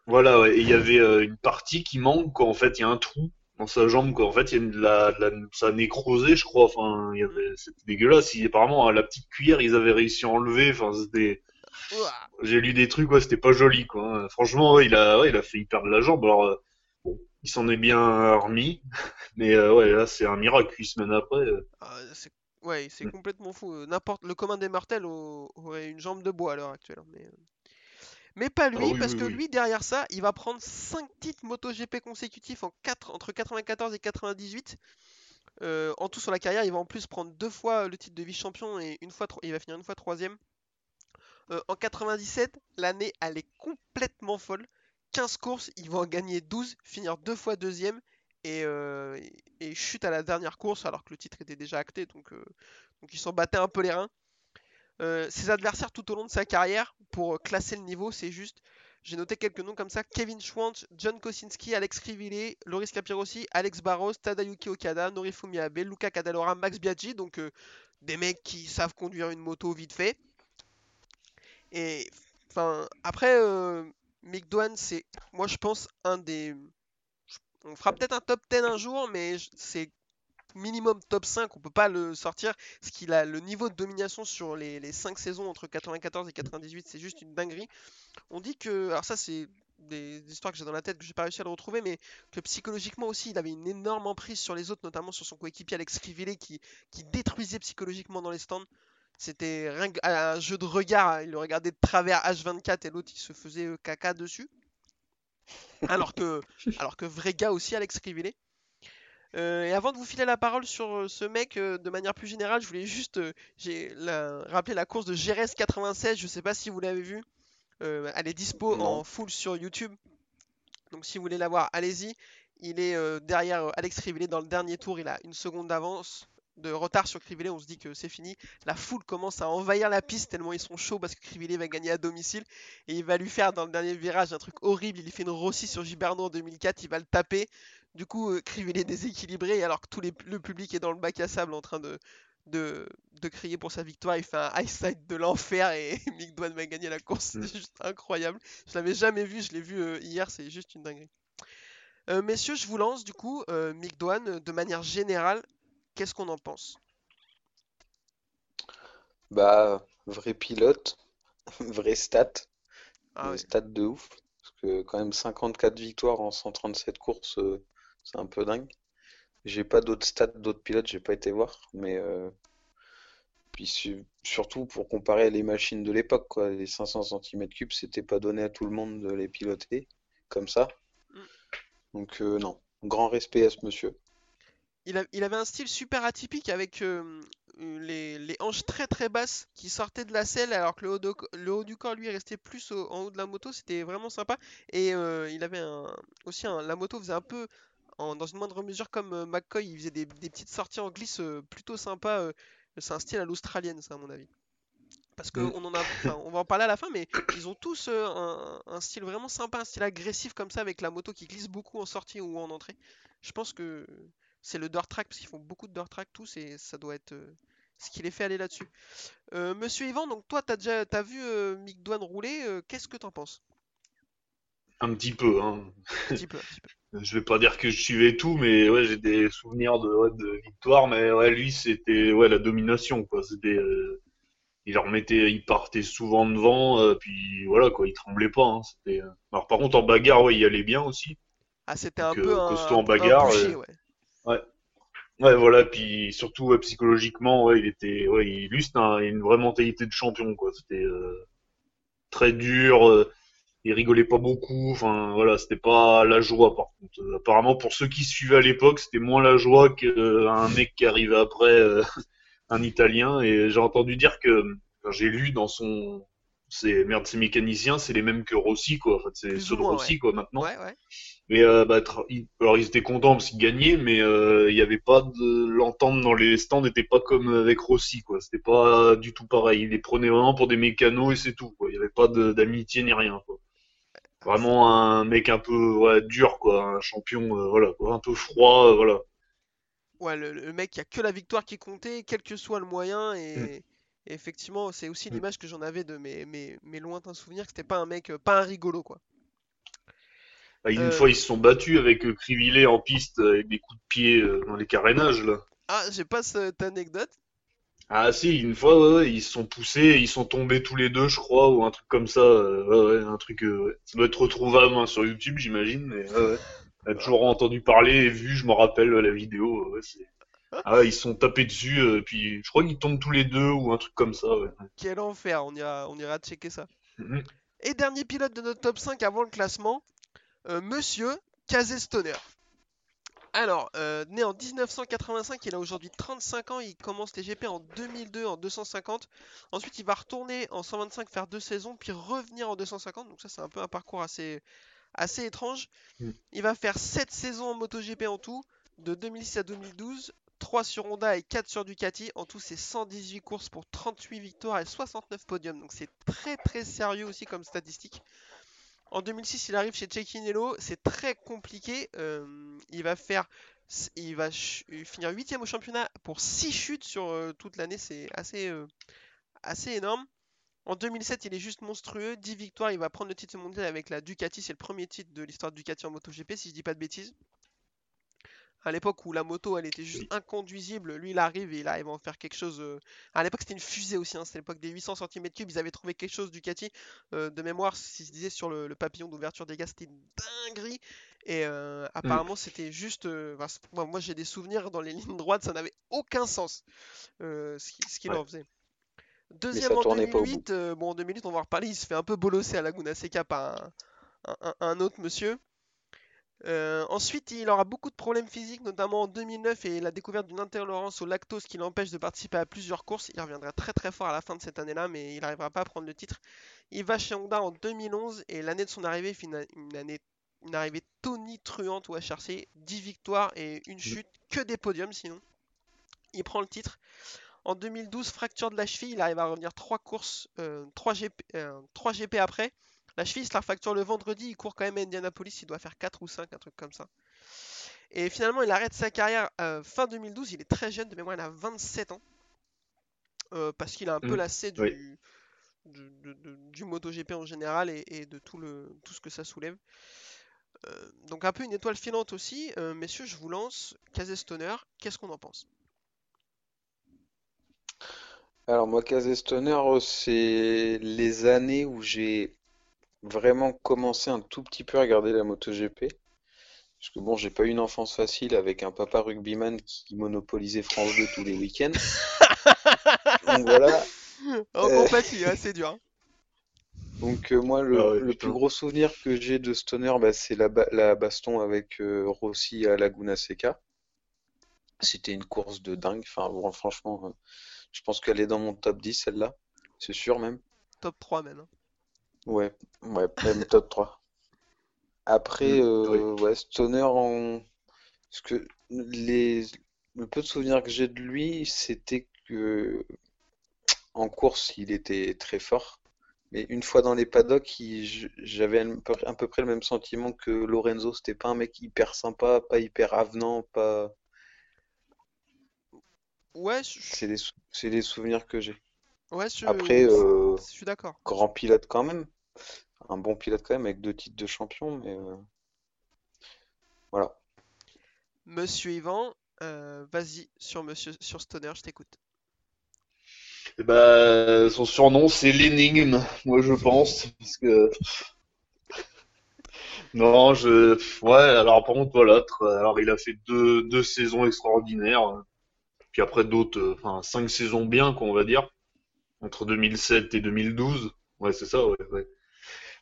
voilà ouais, et il y avait euh, une partie qui manque quoi. En fait, il y a un trou dans sa jambe quoi. En fait, il y a de la, de la ça a nécrosé, je crois. Enfin, avait c'était dégueulasse. Il- apparemment, à la petite cuillère, ils avaient réussi à enlever. Enfin, c'était j'ai lu des trucs, ouais, c'était pas joli, quoi. Franchement, ouais, il a, ouais, il a failli perdre la jambe. Alors, euh, bon, il s'en est bien remis, mais euh, ouais, là, c'est un miracle. Huit semaines après, euh, Ah, c'est ouais, c'est Mm. complètement fou. Euh, N'importe le commun des mortels au- aurait une jambe de bois à l'heure actuelle. hein, Mais, euh, mais pas lui, Ah oui, parce oui, que oui. lui, derrière ça, il va prendre 5 titres MotoGP consécutifs en 4, entre 94 et 98. Euh, en tout sur la carrière, il va en plus prendre deux fois le titre de vice-champion et une fois, tro- il va finir une fois troisième. Euh, en 97, l'année, elle est complètement folle. 15 courses, il va en gagner 12, finir deux fois deuxième et, euh, et chute à la dernière course alors que le titre était déjà acté. Donc, euh, donc il s'en battait un peu les reins. Euh, ses adversaires tout au long de sa carrière, pour classer le niveau, c'est juste. J'ai noté quelques noms comme ça Kevin Schwantz, John Kosinski, Alex Krivile, Loris Capirossi, Alex Barros, Tadayuki Okada, Norifumi Abe, Luca Cadalora, Max Biaggi. Donc euh, des mecs qui savent conduire une moto vite fait. Et enfin, après, euh, Mick Dwan, c'est, moi je pense, un des. On fera peut-être un top 10 un jour, mais c'est minimum top 5, on peut pas le sortir. Parce qu'il a le niveau de domination sur les, les 5 saisons entre 94 et 98, c'est juste une dinguerie. On dit que, alors ça c'est des histoires que j'ai dans la tête que j'ai pas réussi à le retrouver, mais que psychologiquement aussi il avait une énorme emprise sur les autres, notamment sur son coéquipier Alex Krivile qui, qui détruisait psychologiquement dans les stands. C'était qu'un jeu de regard, il le regardait de travers H24 et l'autre il se faisait euh, caca dessus. Alors que, alors que vrai gars aussi, Alex Krivile. Euh, et avant de vous filer la parole sur euh, ce mec euh, de manière plus générale, je voulais juste la- rappeler la course de GRS 96. Je sais pas si vous l'avez vue. Elle est dispo Non. en full sur YouTube. Donc si vous voulez la voir, allez-y. Il est derrière Alex Krivile dans le dernier tour. Il a une seconde d'avance de retard sur Krivile. On se dit que c'est fini. La foule commence à envahir la piste tellement ils sont chauds parce que Krivile va gagner à domicile. Et il va lui faire dans le dernier virage un truc horrible. Il fait une Rossi sur Giberno en 2004. Il va le taper. Du coup, euh, Krivile est déséquilibré alors que tout les- le public est dans le bac à sable en train de, de, de crier pour sa victoire. Il fait un high side de l'enfer et Mick Dwan va gagner la course. C'est Mm. juste incroyable. Je l'avais jamais vu, je l'ai vu euh, hier, c'est juste une dinguerie. Euh, messieurs, je vous lance du coup, euh, Mick Dwan, de manière générale, qu'est-ce qu'on en pense? Bah, vrai pilote, vrai stat, Ah ouais. stat de ouf. Parce que quand même 54 victoires en 137 courses, euh, c'est un peu dingue. J'ai pas d'autres stats d'autres pilotes, j'ai pas été voir, mais euh, puis su- surtout pour comparer les machines de l'époque, quoi. Les 500 cm3, c'était pas donné à tout le monde de les piloter comme ça. Mm. Donc euh, non, grand respect à ce monsieur. Il, a- il avait un style super atypique avec euh, les, les hanches très très basses qui sortaient de la selle alors que le haut, de- le haut du corps lui restait plus au- en haut de la moto. C'était vraiment sympa. Et il avait un, aussi un, la moto faisait un peu en- dans une moindre mesure comme euh, McCoy. Il faisait des, des petites sorties en glisse euh, plutôt sympa. euh, c'est un style à l'australienne, ça à mon avis. Parce que Mm. on en a, on va en parler à la fin, mais ils ont tous un, un style vraiment sympa, un style agressif comme ça avec la moto qui glisse beaucoup en sortie ou en entrée. Je pense que c'est le dirt track parce qu'ils font beaucoup de dirt track tous et ça doit être ce qui les fait aller là-dessus. Euh, Monsieur Yvan, donc toi t'as déjà t'as vu euh, Mick Dwan rouler, euh, qu'est-ce que t'en penses? Un petit peu, hein. Un petit peu, un petit peu. Je vais pas dire que je suivais tout, mais ouais, j'ai des souvenirs de, ouais, de victoire, mais ouais, lui, c'était ouais, la domination, quoi. C'était, euh, il remettait, il partait souvent devant, euh, puis voilà, quoi, il tremblait pas. Hein, c'était, euh, Alors par contre, en bagarre, ouais, il allait bien aussi. Ah c'était un peu euh, un, costaud en bagarre, boucher, euh, ouais. Ouais, voilà, puis surtout ouais, psychologiquement, ouais, il était, ouais, il, lui, c'était un- une vraie mentalité de champion, quoi. C'était euh, très dur, euh, il rigolait pas beaucoup, enfin voilà, c'était pas la joie par contre. Euh, apparemment, pour ceux qui suivaient à l'époque, c'était moins la joie qu'un mec qui arrivait après, euh, un Italien, et j'ai entendu dire que, enfin, j'ai lu dans son, c'est merde, ces mécaniciens, c'est les mêmes que Rossi, quoi. En fait, c'est ceux de Rossi, quoi, maintenant. Ouais, ouais. Mais euh, bah, alors ils étaient contents parce qu'ils gagnaient, mais euh, il y avait pas de l'entente dans les stands n'était pas comme avec Rossi quoi. C'était pas du tout pareil. Ils les prenaient vraiment pour des mécanos et c'est tout quoi. Il y avait pas de- d'amitié ni rien quoi. Vraiment un mec un peu ouais, dur quoi, un champion euh, voilà quoi, un peu froid euh, voilà. Ouais, le, le mec, il y a que la victoire qui comptait, quel que soit le moyen. Et, Mm. et effectivement, c'est aussi Mm. l'image que j'en avais de mes, mes, mes lointains souvenirs, que c'était pas un mec, euh, pas un rigolo, quoi. Bah, une Euh. fois ils se sont battus avec Crivillet en piste avec des coups de pied dans les carénages là. Ah, j'ai pas cette anecdote. Ah si, une fois, ouais, ouais, ils se sont poussés, ils sont tombés tous les deux, je crois, ou un truc comme ça. euh, ouais, ouais, un truc, euh, ouais. ça doit être retrouvable hein, sur YouTube, j'imagine. Mais ouais, ouais. On a toujours entendu parler et vu, je me rappelle la vidéo. Ouais, c'est... Ah, ils se sont tapés dessus, euh, puis je crois qu'ils tombent tous les deux ou un truc comme ça. Ouais. Quel enfer, on ira, on ira checker ça. Mhm. Et dernier pilote de notre top 5 avant le classement, euh, Monsieur Casey Stoner. Alors, euh, né en 1985, il a aujourd'hui 35 ans, il commence les GP en 2002 en 250. Ensuite, il va retourner en 125 faire deux saisons, puis revenir en 250. Donc ça, c'est un peu un parcours assez, assez étrange. Mm. Il va faire 7 saisons en MotoGP en tout, de 2006 à 2012. 3 sur Honda et 4 sur Ducati. En tout, c'est 118 courses pour 38 victoires et 69 podiums. Donc c'est très très sérieux aussi comme statistique. En 2006, il arrive chez Cecchinello. C'est très compliqué. Euh, il va finir 8 au championnat pour 6 chutes sur euh, toute l'année. C'est assez, euh, énorme. En 2007, il est juste monstrueux. 10 victoires. Il va prendre le titre mondial avec la Ducati. C'est le premier titre de l'histoire de Ducati en MotoGP, si je dis pas de bêtises. À l'époque où la moto elle était juste Oui. inconduisible, lui il arrive et il arrive à en faire quelque chose. euh, À l'époque c'était une fusée aussi, hein, c'était l'époque des 800 cm3. Ils avaient trouvé quelque chose Ducati euh, de mémoire, s'il se disait sur le, le papillon d'ouverture des gaz, c'était une dinguerie. Et euh, apparemment c'était juste. euh, enfin, moi, j'ai des souvenirs dans les lignes droites, ça n'avait aucun sens ce qu'il ce qu'il Ouais. en faisait. Deuxième en tournait pas au bout. 2008, euh, bon en 2008 on va en reparler, il se fait un peu bolosser à Laguna Seca par un, un- un- un autre monsieur. Euh, ensuite, il aura beaucoup de problèmes physiques, notamment en 2009 et la découverte d'une intolérance au lactose qui l'empêche de participer à plusieurs courses. Il reviendra très très fort à la fin de cette année-là, mais il n'arrivera pas à prendre le titre. Il va chez Honda en 2011 et l'année de son arrivée fait une, une année, une arrivée tonitruante au HRC, 10 victoires et une chute, que des podiums sinon. Il prend le titre. En 2012, fracture de la cheville, il arrive à revenir 3 courses, euh, 3, GP, euh, 3 GP après. La cheville, il se la fracture le vendredi, il court quand même à Indianapolis, il doit faire 4 ou 5, un truc comme ça. Et finalement, il arrête sa carrière euh, fin 2012, il est très jeune, de mémoire, il a 27 ans. Euh, parce qu'il a un peu Mm, lassé du, oui. du, MotoGP en général et, et de tout, le, tout ce que ça soulève. Euh, donc un peu une étoile filante aussi. Euh, messieurs, je vous lance. Stoner, qu'est-ce qu'on en pense? Alors moi, Stoner, c'est les années où j'ai vraiment commencé un tout petit peu à regarder la MotoGP. Parce que bon, j'ai pas eu une enfance facile avec un papa rugbyman qui monopolisait France 2 tous les week-ends. Donc voilà. En Euh. hein, c'est dur. hein. Donc euh, moi, le, Ah ouais, le putain. plus gros souvenir que j'ai de Stoner, bah, c'est la, ba- la baston avec euh, Rossi à Laguna Seca. C'était une course de dingue. Enfin, bon, franchement, euh, je pense qu'elle est dans mon top 10, celle-là. C'est sûr même. Top 3 même. Ouais, ouais, même top 3. Après, Mm, euh, ouais, Stoner en... Parce que les... le peu de souvenirs que j'ai de lui, c'était que en course, il était très fort. Mais une fois dans les paddocks, il- j'avais un peu, à peu près le même sentiment que Lorenzo. C'était pas un mec hyper sympa, pas hyper avenant, pas... Ouais, je, C'est les, sou- c'est les souvenirs que j'ai. ouais, je- Après, euh, je suis d'accord. grand pilote quand même. Un bon pilote quand même, avec deux titres de champion, mais... euh, Voilà. Monsieur Yvan, euh, vas-y sur Monsieur sur Stoner, je t'écoute. Eh ben, son surnom, c'est l'énigme, moi je pense, parce que non, je ouais. Alors par contre, voilà. tr- Alors il a fait deux deux saisons extraordinaires, puis après d'autres, euh, enfin cinq saisons bien, quoi, on va dire, entre 2007 et 2012. Ouais, c'est ça, ouais, ouais.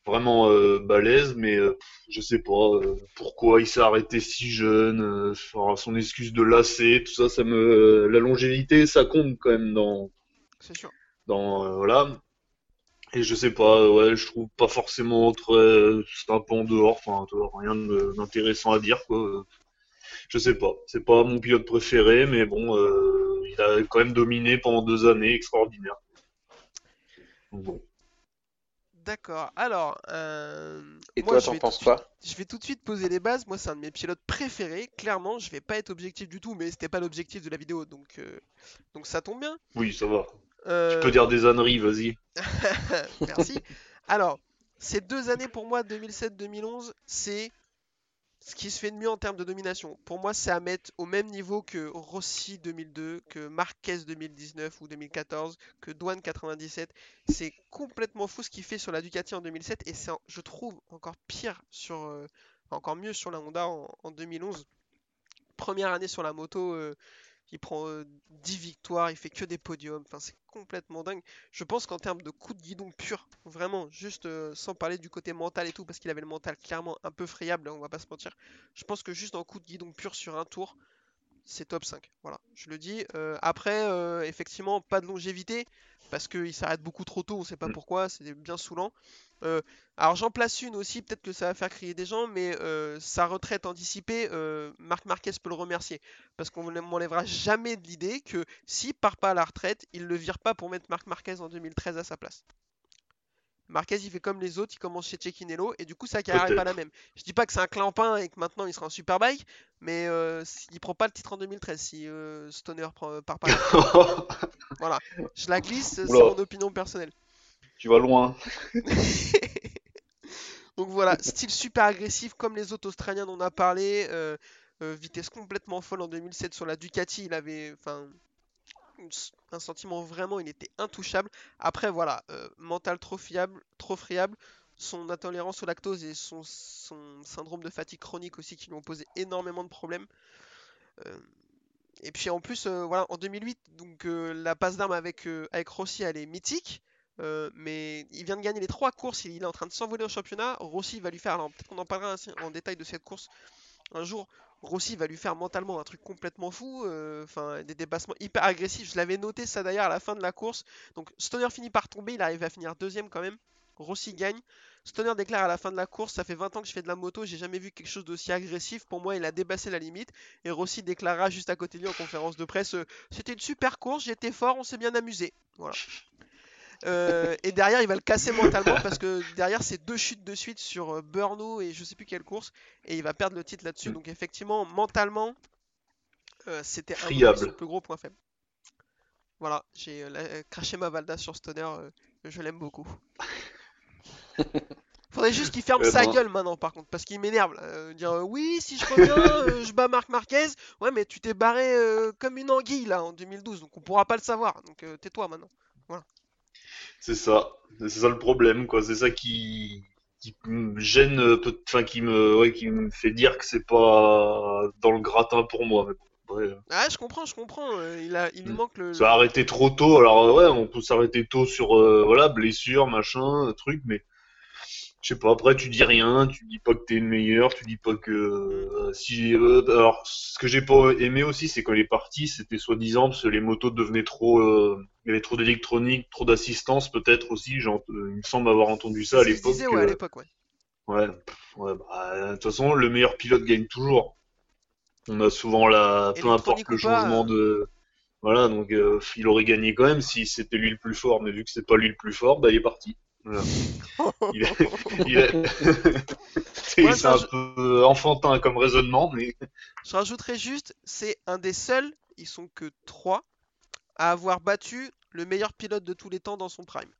Vraiment euh, balèze, mais euh, je sais pas euh, pourquoi il s'est arrêté si jeune. euh, son excuse de lasser, tout ça, ça me, la longévité, ça compte quand même dans C'est sûr. dans euh, voilà et je sais pas ouais je trouve pas forcément très c'est un peu en dehors enfin tu vois, rien d'intéressant à dire quoi je sais pas c'est pas mon pilote préféré mais bon euh, il a quand même dominé pendant deux années extraordinaire bon D'accord. Alors, euh, Et moi, toi, je t'en vais tout penses de suite- pas? Je vais tout de suite poser les bases. Moi, c'est un de mes pilotes préférés. Clairement, je vais pas être objectif du tout, mais c'était pas l'objectif de la vidéo, donc euh, donc ça tombe bien. oui ça va tu Euh, peux dire des âneries vas-y Merci. Alors, ces deux années pour moi, 2007-2011, c'est ce qui se fait de mieux en termes de domination. Pour moi, c'est à mettre au même niveau que Rossi 2002, que Marquez 2019 ou 2014, que Douane 97. C'est complètement fou ce qu'il fait sur la Ducati en 2007 et c'est, je trouve, encore pire sur, euh, encore mieux sur la Honda en, en 2011. Première année sur la moto, euh, il prend euh, 10 victoires, il fait que des podiums. Enfin, c'est complètement dingue. Je pense qu'en termes de coup de guidon pur, vraiment, juste euh, sans parler du côté mental et tout, parce qu'il avait le mental clairement un peu friable, hein, on va pas se mentir. Je pense que juste en coup de guidon pur sur un tour, c'est top 5. Voilà, je le dis. Euh, après, euh, effectivement, pas de longévité, parce qu'il s'arrête beaucoup trop tôt, on sait pas Mm. pourquoi, c'est bien saoulant. Euh, alors j'en place une aussi, peut-être que ça va faire crier des gens, mais sa retraite anticipée, Marc Marquez peut le remercier. Parce qu'on ne m'enlèvera jamais de l'idée que s'il part pas à la retraite, il le vire pas pour mettre Marc Marquez en 2013 à sa place. Marquez il fait comme les autres, il commence chez Cecchinello et du coup sa carrière est pas la même. Je dis pas que c'est un clampin et que maintenant il sera en superbike, mais euh, il prend pas le titre en 2013 si euh, Stoner prend- part pas. là. Voilà, je la glisse, c'est Oula. mon opinion personnelle. Tu vas loin. Donc voilà, style super agressif comme les autres Australiens dont on a parlé, euh, euh, vitesse complètement folle en 2007 sur la Ducati, il avait enfin un sentiment vraiment, il était intouchable. Après voilà, euh, mental trop fiable, trop friable, son intolérance au lactose et son, syndrome de fatigue chronique aussi qui lui ont posé énormément de problèmes. Euh, et puis en plus, euh, voilà, en 2008, donc la passe d'armes avec, avec Rossi, elle est mythique. mais il vient de gagner les trois courses, il est en train de s'envoler au championnat. Rossi va lui faire, alors peut-être qu'on en parlera en détail de cette course un jour. Rossi va lui faire mentalement un truc complètement fou, euh, enfin des dépassements hyper agressifs. Je l'avais noté ça d'ailleurs à la fin de la course. Donc Stoner finit par tomber, il arrive à finir deuxième quand même. Rossi gagne. Stoner déclare à la fin de la course, ça fait 20 ans que je fais de la moto, j'ai jamais vu quelque chose d'aussi agressif. Pour moi, il a dépassé la limite. Et Rossi déclara juste à côté de lui en conférence de presse, euh, c'était une super course, j'étais fort, on s'est bien amusé. Voilà. Euh, et derrière, il va le casser mentalement parce que derrière, c'est deux chutes de suite sur euh, Brno et je sais plus quelle course. Et il va perdre le titre là-dessus. Mm. Donc, effectivement, mentalement, euh, c'était un son plus gros point faible. Voilà, j'ai euh, craché ma Valda sur Stoner. je l'aime beaucoup. Faudrait juste qu'il ferme sa gueule maintenant, par contre, parce qu'il m'énerve. dire oui, si je reviens, je bats Marc Marquez. Ouais, mais tu t'es barré comme une anguille là en 2012, donc on pourra pas le savoir. Donc tais-toi maintenant. C'est ça. C'est ça le problème, quoi. C'est ça qui, qui me gêne, euh, enfin, qui me, ouais, qui me fait dire que c'est pas dans le gratin pour moi. Ouais. Ah, je comprends, je comprends. euh, il a, il Mm. manque le. Ça a arrêté trop tôt. Alors, euh, ouais, on peut s'arrêter tôt sur, euh, voilà, blessure, machin, euh, truc, mais je sais pas. Après, tu dis rien, tu dis pas que t'es le meilleur, tu dis pas que euh, si. euh, alors, ce que j'ai pas aimé aussi, c'est quand il est parti, c'était soi-disant parce que les motos devenaient trop, euh, il y avait trop d'électronique, trop d'assistance, peut-être aussi. Genre, euh, il me semble avoir entendu ça à l'époque. ouais, à euh, l'époque, ouais. Ouais, ouais, bah, de toute façon, le meilleur pilote gagne toujours. On a souvent la, peu importe le pas, changement de, voilà, donc euh, il aurait gagné quand même si c'était lui le plus fort, mais vu que c'est pas lui le plus fort, bah il est parti. Voilà. Il est, il est... c'est Ouais, un je- peu enfantin comme raisonnement, mais Je rajouterais juste, c'est un des seuls, ils sont que trois, à avoir battu le meilleur pilote de tous les temps dans son prime.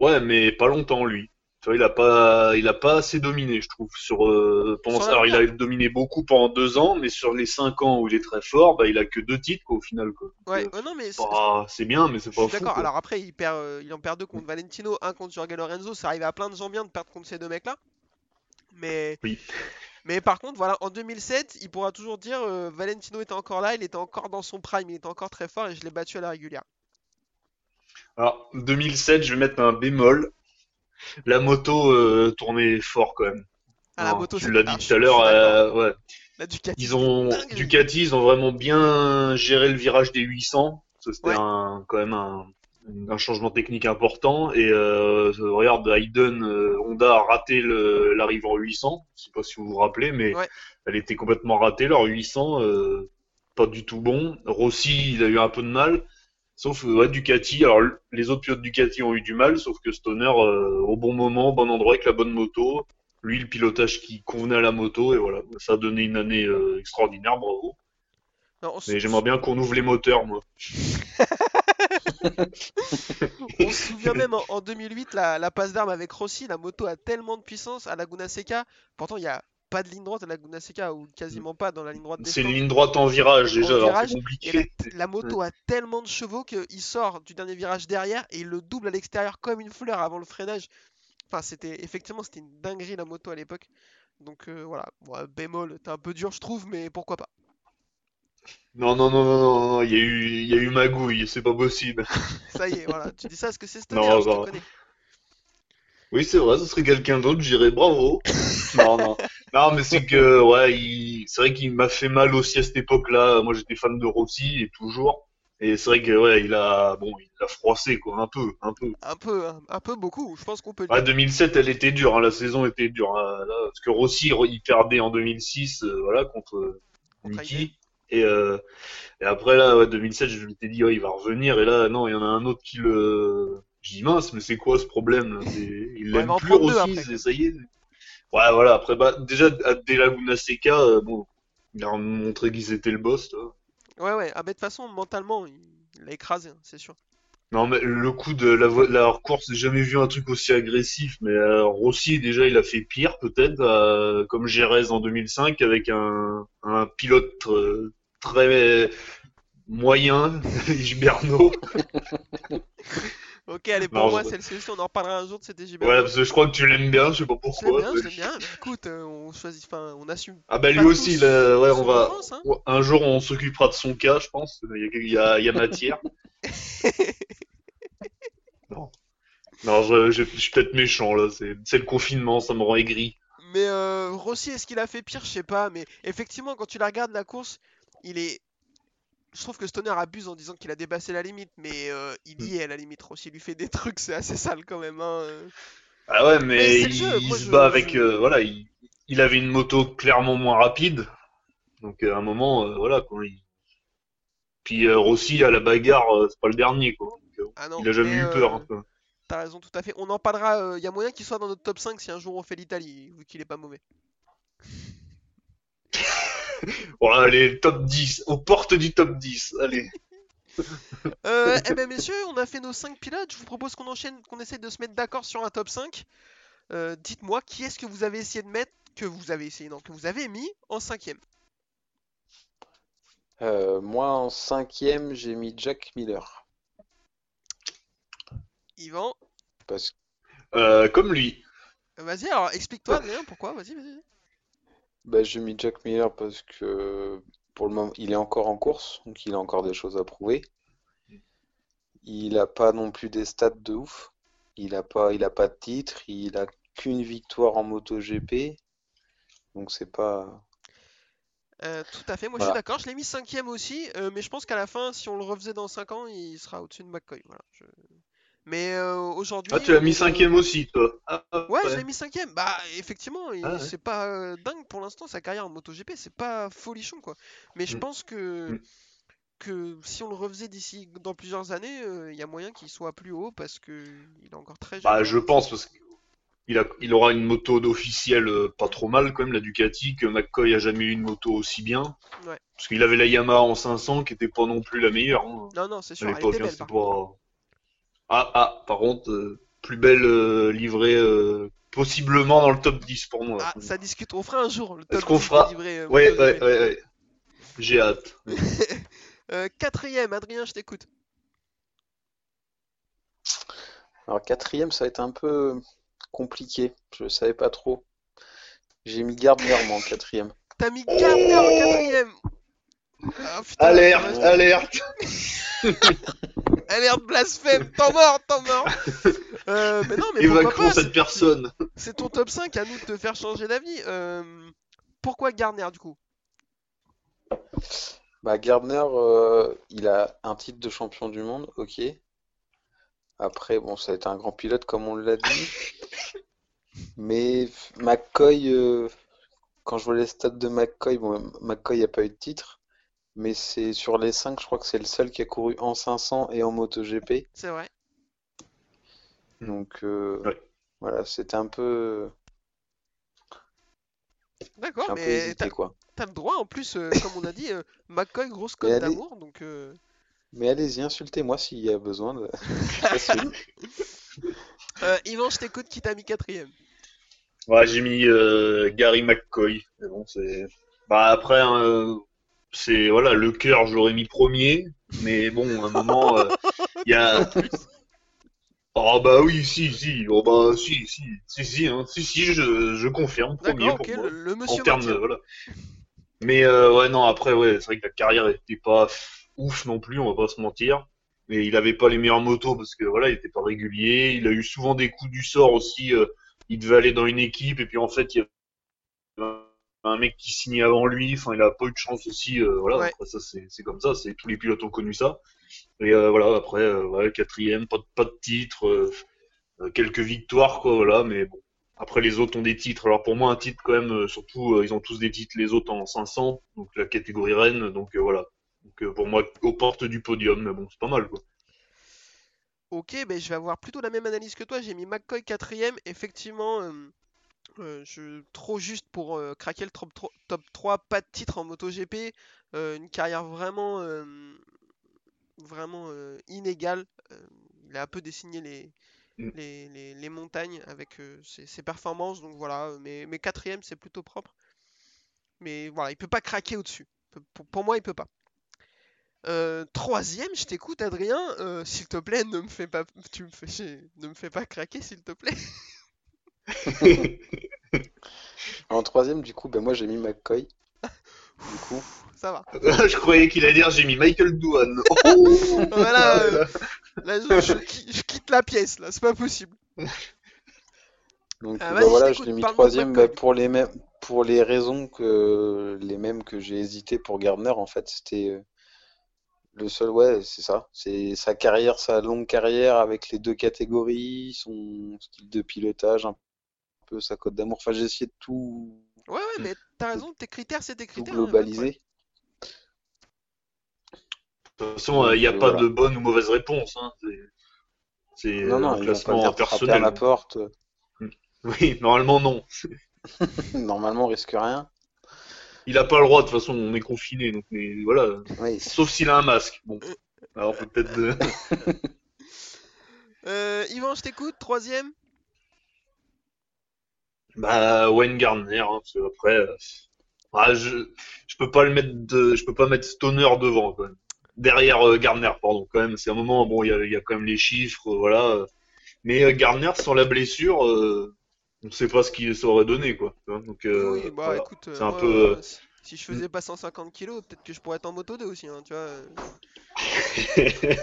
ouais, mais pas longtemps lui. Tu vois, il a pas, il a pas assez dominé, je trouve. Sur, euh, pendant Sur alors, il a dominé beaucoup pendant deux ans, mais sur les cinq ans où il est très fort, bah il a que deux titres quoi, au final. Quoi. Ouais, euh, ouais, non, mais c'est- bah, c'est bien, mais c'est pas d'accord. Alors après, il perd, euh, il en perd deux contre Valentino, un contre Jorge Lorenzo. Ça arrive à plein de gens bien de perdre contre ces deux mecs-là. Mais, Oui. mais par contre, voilà, en 2007, il pourra toujours dire euh, Valentino était encore là, il était encore dans son prime, il était encore très fort et je l'ai battu à la régulière. Alors, 2007, je vais mettre un bémol. La moto euh, tournait fort quand même. Ah, la Non, moto, tu l'as dit tout à l'heure, euh, ouais. La Ducati, Ils ont. Ducati, ils ont vraiment bien géré le virage des 800. Ça, C'était Ouais. un, quand même un, un changement technique important. Et euh, regarde, Hayden, euh, Honda a raté l'arrivée en 800. Je sais pas si vous vous rappelez, mais Ouais. elle était complètement ratée leur 800. euh, pas du tout bon. Rossi, il a eu un peu de mal. Sauf euh, ouais, Ducati. Alors les autres pilotes Ducati ont eu du mal, sauf que Stoner, euh, au bon moment, au bon endroit, avec la bonne moto. Lui, le pilotage qui convenait à la moto, et voilà, ça a donné une année euh, extraordinaire, bravo. Non, Mais j'aimerais bien qu'on ouvre les moteurs, moi. On se souvient même en, en 2008, la, la passe d'armes avec Rossi, la moto a tellement de puissance à Laguna Seca. Pourtant, il n'y a pas de ligne droite à Laguna Seca, ou quasiment pas dans la ligne droite C'est une ligne droite en virage, déjà, virage, la, la moto a tellement de chevaux qu'il sort du dernier virage derrière et il le double à l'extérieur comme une fleur avant le freinage. Enfin, c'était effectivement c'était une dinguerie la moto à l'époque. Donc euh, voilà, Bon, bémol, t'es un peu dur je trouve, mais pourquoi pas. Non, non, non, non, non, non, il y a eu, il y a eu magouille, c'est pas possible. Ça y est, voilà. Tu dis ça parce que c'est Non, Stoner, je te non. connais. Oui, c'est vrai, ce serait quelqu'un d'autre, j'irais bravo. Non, non. Non, mais c'est que, ouais, il... c'est vrai qu'il m'a fait mal aussi à cette époque-là. Moi, j'étais fan de Rossi, et toujours. Et c'est vrai que, ouais, il a, bon, il a froissé, quoi, un peu, un peu. Un peu, hein, un peu beaucoup. Je pense qu'on peut Ah, dire. 2007, elle était dure, hein, la saison était dure. hein, là, parce que Rossi, il perdait en 2006, euh, voilà, contre Contre Niki. Et, euh, et après, là, ouais, 2007, je m'étais dit, ouais, il va revenir. Et là, non, il y en a un autre qui le. J'ai dit, mince, mais c'est quoi ce problème? Là Il l'aime plus, Rossi, ça y est. Ouais, voilà, après, bah, déjà, à De Laguna Seca, euh, bon, il a montré qu'ils étaient le boss, toi. Ouais, ouais. Ah, bah, de toute façon, mentalement, il l'a écrasé, hein, c'est sûr. Non, mais le coup de la, la course, j'ai jamais vu un truc aussi agressif. Mais euh, Rossi, déjà, il a fait pire, peut-être, euh, comme Jerez en 2005, avec un, un pilote euh, très moyen, Gilberno. Ok, allez, pour Non, moi, je- c'est le solution. On en reparlera un jour de EJB. Ouais, parce que je crois que tu l'aimes bien, je sais pas Je l'aime pourquoi. bien, je l'aime bien. mais écoute, euh, on choisit, enfin, on assume. Ah bah lui aussi, a- ouais, on va. hein. Un jour, on s'occupera de son cas, je pense. Il y a, il y matière. non, non je, je- je suis peut-être méchant là. C'est c'est le confinement, ça me rend aigri. Mais euh, Rossi, est-ce qu'il a fait pire? Je sais pas. Mais effectivement, quand tu la regardes la course, il est. Je trouve que Stoner abuse en disant qu'il a dépassé la limite, mais euh, il Hmm. y est à la limite. Rossi lui fait des trucs, c'est assez sale quand même. Hein. Ah ouais, mais, il, jeu, il moi, se je- bat avec. euh, voilà, il, il avait une moto clairement moins rapide. Donc euh, à un moment, euh, voilà quoi. il- Puis Rossi à la bagarre, c'est pas le dernier quoi. Donc, Ah non, il a jamais mais, eu peur. hein. T'as raison, tout à fait. On en parlera. Il y a moyen qu'il soit dans notre top 5 si un jour on fait l'Italie, vu qu'il est pas mauvais. Voilà, allez, top 10, aux portes du top 10. Allez. Euh, eh ben messieurs, on a fait nos 5 pilotes. Je vous propose qu'on enchaîne, qu'on essaie de se mettre d'accord sur un top 5. Euh, Dites-moi, qui est-ce que vous avez essayé de mettre, que vous avez essayé, non, que vous avez mis en cinquième? Euh, moi, en cinquième, j'ai mis Jack Miller. Yvan, Parce que Euh, comme lui. vas-y, alors explique-toi, Adrien, pourquoi? Vas-y, vas-y. Bah, j'ai mis Jack Miller parce que pour le moment, il est encore en course, donc il a encore des choses à prouver. Il a pas non plus des stats de ouf. Il a pas, il a pas de titre. Il a qu'une victoire en MotoGP. Donc c'est pas. Euh, tout à fait, moi je suis d'accord, je l'ai mis cinquième aussi, euh, mais je pense qu'à la fin, si on le refaisait dans 5 ans, il sera au-dessus de McCoy. Voilà, je- Mais euh, aujourd'hui. Ah, tu l'as mis euh, cinquième aussi, toi. Ah, Ouais, je l'ai mis cinquième. Bah, effectivement, Ah ouais. c'est pas euh, dingue pour l'instant sa carrière en MotoGP, c'est pas folichon quoi. Mais je Mm. pense que Mm. que si on le refaisait d'ici dans plusieurs années, euh, il y a moyen qu'il soit plus haut parce que il est encore très jeune. Bah, hein. je pense, parce qu'il a, il aura une moto d'officiel euh, pas trop mal, quand même, la Ducati, que McCoy a jamais eu une moto aussi bien. Ouais. Parce qu'il avait la Yamaha en 500, qui était pas non plus la meilleure, hein, Non, non, c'est sûr, à elle l'époque. était hein, belle c'est par contre. pas... Ah, ah, par contre, euh, plus belle euh, livrée, euh, possiblement dans le top 10 pour moi. Ah, ça discute, on fera un jour le top Est-ce qu'on 10 des fera livrets, euh, Ouais, ouais, ouais, ouais. J'ai hâte. Euh, quatrième, Adrien, je t'écoute. Alors quatrième, ça va être un peu compliqué. Je savais pas trop. J'ai mis Gardner moi en quatrième. T'as mis Gardner en quatrième. Ah, putain, Alerte, ouais. alerte Alerte blasphème, t'en mort, t'en mort. Euh, mais non, mais pourquoi Évacuons pas, cette c'est- personne. C'est ton top 5, à nous de te faire changer d'avis. Euh, pourquoi Gardner du coup? Bah Gardner, euh, il a un titre de champion du monde, ok. Après, bon, ça a été un grand pilote comme on l'a dit. Mais McCoy, euh, quand je vois les stats de McCoy, bon, McCoy n'a pas eu de titre. Mais c'est sur les 5, je crois que c'est le seul qui a couru en 500 et en MotoGP. C'est vrai. Donc euh, voilà, c'était un peu, D'accord, peu mais hésité t'as quoi. t'as le droit en plus, euh, comme on a dit, euh, McCoy, grosse cote allez. d'amour, donc. euh, Mais allez-y, insultez-moi s'il y a besoin de. Euh, Yvan, je t'écoute, qui t'a mis quatrième Ouais, j'ai mis euh, Gary McCoy. Mais bon, c'est. Bah après, hein, c'est voilà, le cœur, je l'aurais mis premier, mais bon, à un moment, euh, il y a. Oh bah oui, si, si, oh bah si, si, si, si, hein, si, si, je, je confirme, premier pour moi. le, le En termes de, voilà. Mais euh, ouais, non, après, ouais, c'est vrai que la carrière était pas ouf non plus, on va pas se mentir. Mais il avait pas les meilleures motos parce que voilà, il était pas régulier. Il a eu souvent des coups du sort aussi. euh, il devait aller dans une équipe et puis en fait, il y avait un mec qui signait avant lui. Enfin, il a pas eu de chance aussi. euh, voilà, Ouais. après, ça c'est comme ça. C'est tous les pilotes ont connu ça. Et euh, voilà, après, euh, ouais, quatrième, pas de, pas de titre, quelques victoires quoi, voilà. Mais bon, après les autres ont des titres. Alors pour moi, un titre quand même, surtout, ils ont tous des titres. Les autres en 500, donc la catégorie reine. Donc voilà. Donc pour moi, aux portes du podium, mais bon, c'est pas mal quoi. Ok, ben je vais avoir plutôt la même analyse que toi. J'ai mis McCoy quatrième. Effectivement, euh, je, trop juste pour euh, craquer le top, tro- top 3. Pas de titre en MotoGP. euh, une carrière vraiment, euh, vraiment inégale. Il a un peu dessiné les, Mm. les, les- les montagnes avec ses, ses performances. Donc voilà, mais, mais quatrième, c'est plutôt propre. Mais voilà, il peut pas craquer au-dessus. Pour, pour moi, il peut pas. Troisième, je t'écoute, Adrien. S'il te plaît, ne me fais pas, tu me fais, ne me fais pas craquer, s'il te plaît. En troisième, du coup, ben moi j'ai mis McCoy. Du coup, Ça va. je croyais qu'il allait dire j'ai mis Michael Douane. Oh Voilà, euh, là, je, je qui- je quitte la pièce, là, c'est pas possible. donc Ah, bah, voilà, je l'ai mis troisième bah, pour les mêmes pour les raisons que les mêmes que j'ai hésité pour Gardner. En fait, c'était euh, le seul, ouais, c'est ça. C'est sa carrière, sa longue carrière avec les deux catégories, son style de pilotage, un peu sa cote d'amour. Enfin, j'ai essayé de tout, Ouais, ouais, mais t'as raison, tes critères, c'est tes tout critères. de problème. globaliser. De toute façon, il n'y a pas voilà. de bonne ou mauvaise réponse. Hein. C'est- non, un classement frapper à personnel. la porte. Oui, normalement non. Normalement, on risque rien. Il a pas le droit, de toute façon, on est confiné. Donc, mais voilà. Oui, Sauf s'il a un masque. Bon. Alors peut-être. de- Euh, Yvan, je t'écoute, troisième. Bah, Wayne Gardner. Hein, parce que après, euh, ah, je je peux pas le mettre de, je peux pas mettre Stoner devant quand même. Derrière euh, Gardner, pardon. Quand même, c'est un moment. Bon, il y a, y a quand même les chiffres, euh, voilà. Mais Gardner sans la blessure, on sait pas ce qu'il ça aurait donné quoi. Donc euh, oui, bah voilà. écoute, C'est un moi, peu, si, si je faisais pas 150 kilos, peut-être que je pourrais être en moto 2 aussi, hein, tu vois.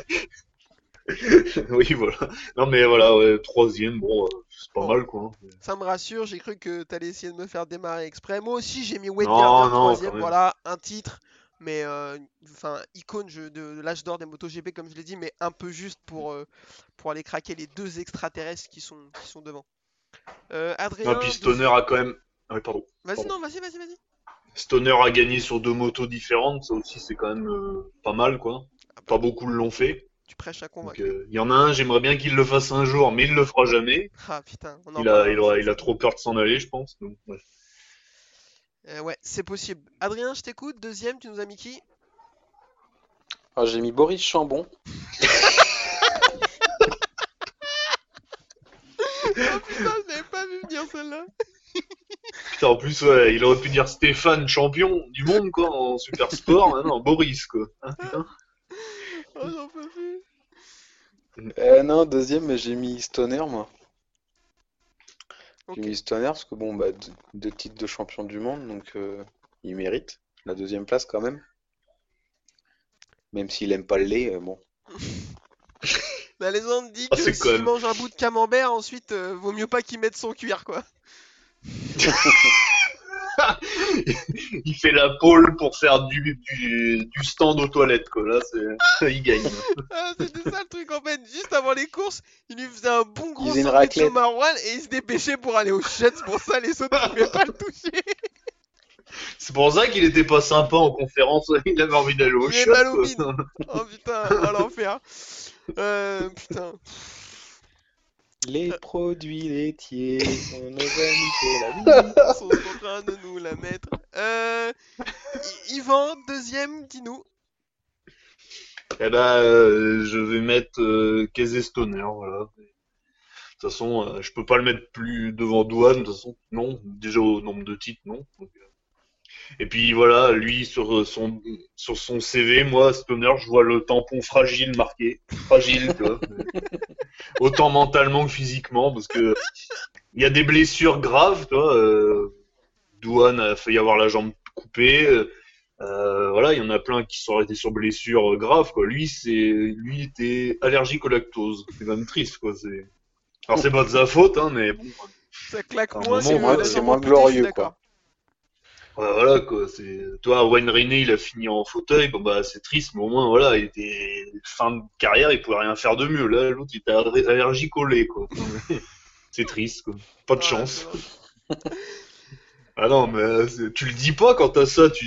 oui, voilà. Non, mais voilà, ouais, troisième, bon, euh, c'est pas Bon. mal, quoi. hein. Ça me rassure, j'ai cru que t'allais essayer de me faire démarrer exprès. Moi aussi, j'ai mis Wade Gardner troisième, voilà, un titre, mais euh, enfin icône je- de, de l'âge d'or des MotoGP comme je l'ai dit, mais un peu juste pour euh, pour aller craquer les deux extraterrestres qui sont qui sont devant. Euh, Adrien, Non, puis Stoner a quand même. Ah oui, pardon. vas-y non, vas-y, vas-y, vas-y. Stoner a gagné sur deux motos différentes, ça aussi, c'est quand même pas mal, quoi. Ah bah, Pas beaucoup l'ont fait. Tu prêches à convaincre. euh, il y en a un, j'aimerais bien qu'il le fasse un jour, mais il le fera jamais. Ah putain, on en Il a, parlera il aura- aussi. il a trop peur de s'en aller, je pense. Donc, ouais. Euh, ouais, c'est possible. Adrien, je t'écoute. Deuxième, tu nous as mis qui? Ah, j'ai mis Boris Chambon. Oh putain, je l'avais pas vu venir celle-là. Putain, en plus, ouais, il aurait pu dire Stéphane, champion du monde, quoi, en super sport. Ah non, Boris, quoi. Hein, putain. Oh, j'en peux plus. Euh, non, deuxième, mais j'ai mis Stoner, moi. Ok. J'ai mis Stoner parce que bon, bah, deux, deux titres de champion du monde, donc euh, il mérite la deuxième place quand même. Même s'il aime pas le lait, euh, bon. La légende dit Ah, que c'est quand s'il même- mange un bout de camembert, ensuite, euh, vaut mieux pas qu'il mette son cuir, quoi. il fait la pole pour faire du, du, du stand aux toilettes, quoi. Là, c'est, il gagne. Ah, c'était ça le truc, en fait. Juste avant les courses, il lui faisait un bon gros sandwich au maroilles et il se dépêchait pour aller au chiottes. C'est pour ça les autres ne pouvaient pas le toucher. C'est pour ça qu'il était pas sympa en conférence. Il avait envie d'aller au bide. Oh putain, oh l'enfer. Euh, putain. Les produits laitiers, niqué la vie. Ils sont en train de nous la mettre. Euh, Yvan, deuxième, dis-nous. Eh ben, euh, je vais mettre euh, Casey Stoner, voilà. De toute façon, euh, je peux pas le mettre plus devant Douane, de toute façon, non. Déjà au nombre de titres, non. Donc, euh. Et puis voilà, lui sur euh, son sur son CV, moi Stoner, je vois le tampon fragile marqué, fragile, tu vois. Autant mentalement que physiquement, parce que il y a des blessures graves, tu vois. Euh, Douane a failli avoir la jambe coupé. Euh, voilà, il y en a plein qui sont arrêtés sur blessure grave, quoi. Lui, c'est, lui était allergique au lactose. C'est quand même triste, quoi. C'est, alors c'est pas de sa faute, hein, mais bon. Ça claque moins, c'est moins glorieux, d'accord. Voilà, quoi. C'est, toi, Wayne Rainey, il a fini en fauteuil. Bon, bah, c'est triste, mais au moins, voilà, il était fin de carrière, il pouvait rien faire de mieux. Là, l'autre, il était aller- allergique au lait, quoi. c'est triste, quoi. Pas de Ouais, chance. Ah non, mais euh, tu le dis pas quand t'as ça, tu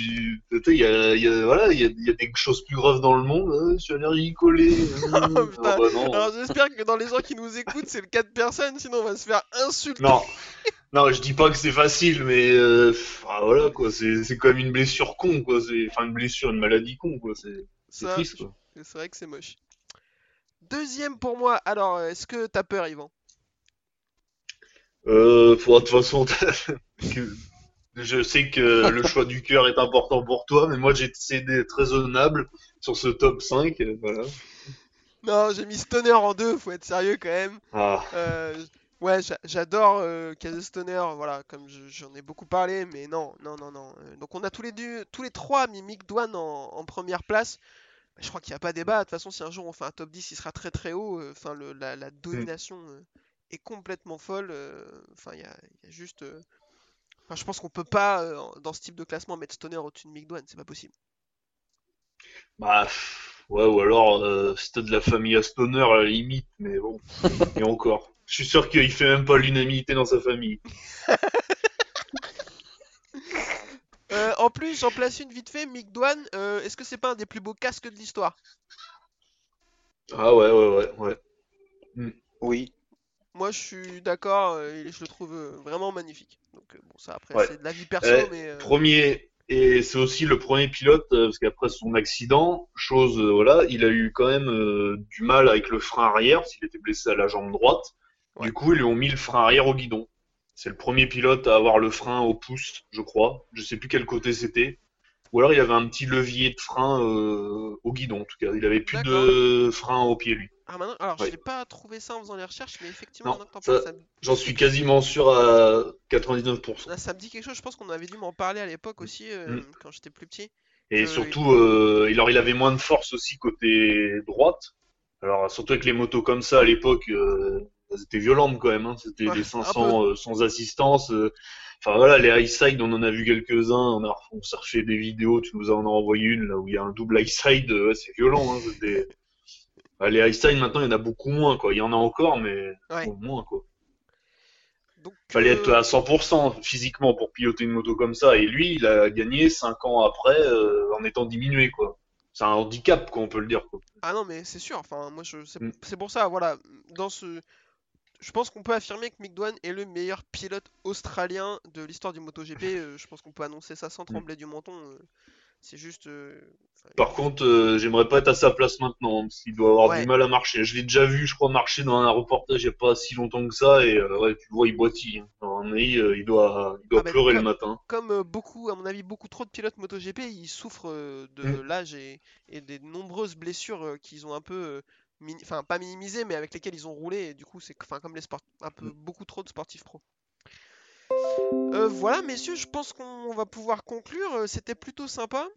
il y a, il y a- voilà, il y a, il y a des choses plus graves dans le monde, hein, je suis allergique au lait. Euh, putain. ah bah. Alors j'espère que dans les gens qui nous écoutent, c'est le cas de personne, sinon on va se faire insulter. Non, non, je dis pas que c'est facile, mais euh, ah, voilà quoi, c'est quand même une blessure con quoi, c'est enfin une blessure, une maladie con quoi, c'est triste quoi. C'est vrai que c'est moche. Deuxième pour moi, alors est-ce que t'as peur, Yvan? Euh, de toute façon, je sais que le choix du cœur est important pour toi, mais moi j'ai essayé d'être raisonnable sur ce top 5, euh, voilà. Non, j'ai mis Stoner en deux, faut être sérieux quand même. Ah, Euh, ouais, j'a- j'adore euh, Stoner, voilà, comme je- j'en ai beaucoup parlé, mais non, non, non, non. Euh, Donc on a tous les deux, tous les trois mis Mick Dwan en, en première place. Bah, Je crois qu'il n'y a pas débat. De toute façon, si un jour on fait un top 10, il sera très très haut. Euh, Enfin, le- la, la domination euh, est complètement folle. Enfin, il y a, il y a juste. Enfin, je pense qu'on peut pas, dans ce type de classement, mettre Stoner au-dessus de Mick Dwan, c'est pas possible. bah, ouais, ou alors euh, c'était de la famille à Stoner à la limite, mais bon, et encore. Je suis sûr qu'il fait même pas l'unanimité dans sa famille. Euh, en plus, j'en place une vite fait. Mick Dwan, euh, est-ce que c'est pas un des plus beaux casques de l'histoire? Ah ouais, ouais, ouais, ouais. Oui. Moi, je suis d'accord, euh, et je le trouve vraiment magnifique. Donc, euh, bon, ça après, Ouais. c'est de la vie perso, mais. euh, Premier, et c'est aussi le premier pilote, euh, parce qu'après son accident, chose, euh, voilà, il a eu quand même euh, du mal avec le frein arrière, parce qu'il était blessé à la jambe droite. Ouais. Du coup, ils lui ont mis le frein arrière au guidon. C'est le premier pilote à avoir le frein au pouce, je crois. Je sais plus quel côté c'était. Ou alors il avait un petit levier de frein euh, au guidon, en tout cas. Il avait plus de frein au pied, lui. Ah, maintenant, alors, Ouais. je n'ai pas trouvé ça en faisant les recherches, mais effectivement, ça- ça, J'en suis quasiment sûr à 99%. là, ça me dit quelque chose. Je pense qu'on avait dû m'en parler à l'époque aussi, euh, Mm. quand j'étais plus petit. Et Euh, surtout, euh, alors il avait moins de force aussi côté droite. Alors surtout avec les motos comme ça à l'époque, euh, elles étaient violentes quand même. Hein. C'était Ouais, des un 500 euh, sans assistance. euh. Enfin voilà, les high side, on en a vu quelques-uns. On a on refait des vidéos. Tu nous en as envoyé une là où il y a un double high side. euh, ouais, c'est violent. Hein. C'était- Bah, les high side maintenant, il y en a beaucoup moins. Quoi. Il y en a encore, mais Ouais. bon, moins quoi. Donc, Fallait être à 100% physiquement pour piloter une moto comme ça. Et lui, il a gagné 5 ans après euh, en étant diminué, quoi. C'est un handicap, quoi, on peut le dire, quoi. Ah non, mais c'est sûr. Enfin, moi, je... c'est Mm. c'est pour ça, voilà. Dans ce. Je pense qu'on peut affirmer que Mick Dwan est le meilleur pilote australien de l'histoire du MotoGP. euh, je pense qu'on peut annoncer ça sans Mm. trembler du menton. euh, C'est juste. euh, enfin, Par contre, euh, j'aimerais pas être à sa place maintenant, parce qu'il doit avoir Ouais. du mal à marcher. Je l'ai déjà vu, je crois, marcher dans un reportage il y a pas si longtemps que ça, et euh, ouais, tu le vois, il boitille. hein. Alors, euh, il doit, il doit Ah bah, pleurer le comme- matin. comme beaucoup, à mon avis, beaucoup trop de pilotes MotoGP, ils souffrent de Mm. l'âge et, et des nombreuses blessures qu'ils ont un peu, euh, enfin pas minimisées, mais avec lesquelles ils ont roulé. Et du coup, c'est comme les sports, un peu Mm. beaucoup trop de sportifs pro. Euh, voilà, messieurs, je pense qu'on va pouvoir conclure. Euh, C'était plutôt sympa.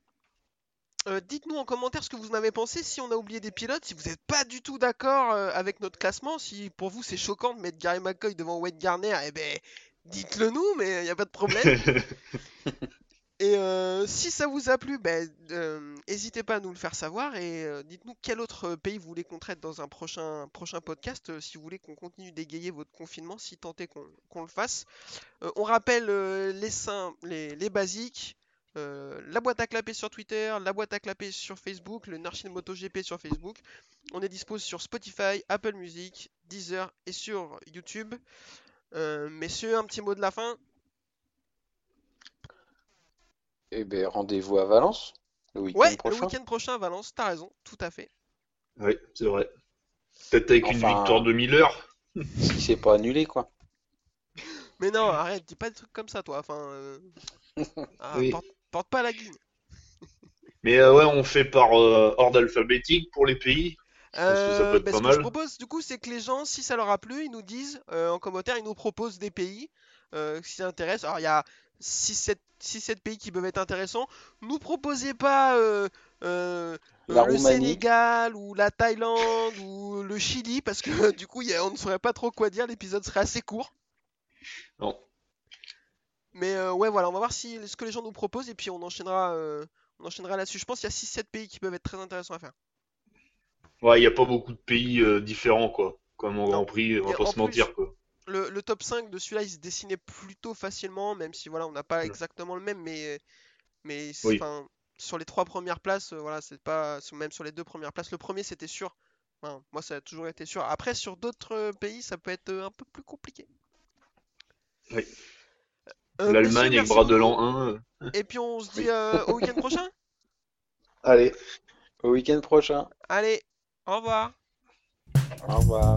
Euh, Dites-nous en commentaire ce que vous en avez pensé, si on a oublié des pilotes, si vous n'êtes pas du tout d'accord avec notre classement, si pour vous c'est choquant de mettre Gary McCoy devant Wade Garner, eh ben dites-le nous, mais il n'y a pas de problème. Et euh, si ça vous a plu, ben, euh, n'hésitez pas à nous le faire savoir et euh, dites-nous quel autre pays vous voulez qu'on traite dans un prochain, prochain podcast, si vous voulez qu'on continue d'égayer votre confinement, si tant est qu'on le fasse. On rappelle les, sim- les, les basiques, la boîte à clapper sur Twitter, la boîte à clapper sur Facebook, le Narshin MotoGP sur Facebook. On est dispo sur Spotify, Apple Music, Deezer et sur YouTube. Messieurs, un petit mot de la fin Eh ben, rendez-vous à Valence le week-end Ouais, le week-end prochain à Valence, t'as raison, tout à fait. oui, c'est vrai. Peut-être avec une victoire de Miller. Si c'est pas annulé, quoi. Mais non, arrête, dis pas des trucs comme ça, toi. Enfin, euh, ah, Oui. porte, porte pas la guigne. Mais euh, ouais, on fait par euh, ordre alphabétique pour les pays. pense que ça peut être bah, pas ce que mal. je propose, du coup, c'est que les gens, si ça leur a plu, ils nous disent euh, en commentaire, ils nous proposent des pays. Euh, si ça intéresse. Alors il y a 6-7 pays qui peuvent être intéressants. Nous proposez pas euh, euh, le Roumanie. Sénégal ou la Thaïlande ou le Chili parce que du coup il y a- on ne saurait pas trop quoi dire. L'épisode serait assez court. Non. Mais euh, ouais voilà, on va voir si ce que les gens nous proposent et puis on enchaînera, on enchaînera là-dessus. Je pense qu'il y a 6-7 pays qui peuvent être très intéressants à faire. Ouais, il n'y a pas beaucoup de pays différents, quoi. Comme Non. Grand Prix, on va pas se mentir, quoi. Le, le top 5 de celui-là, il se dessinait plutôt facilement, même si voilà, on n'a pas exactement le même, mais, mais Oui. sur les trois premières places, euh, voilà, c'est pas, même sur les deux premières places, le premier c'était sûr. Enfin, moi, ça a toujours été sûr. Après, sur d'autres euh, pays, ça peut être euh, un peu plus compliqué. Oui. Euh, L'Allemagne avec bras de l'an 1. Et puis on se dit Oui. euh, au week-end prochain? Allez, au week-end prochain. Allez, au revoir. Au revoir.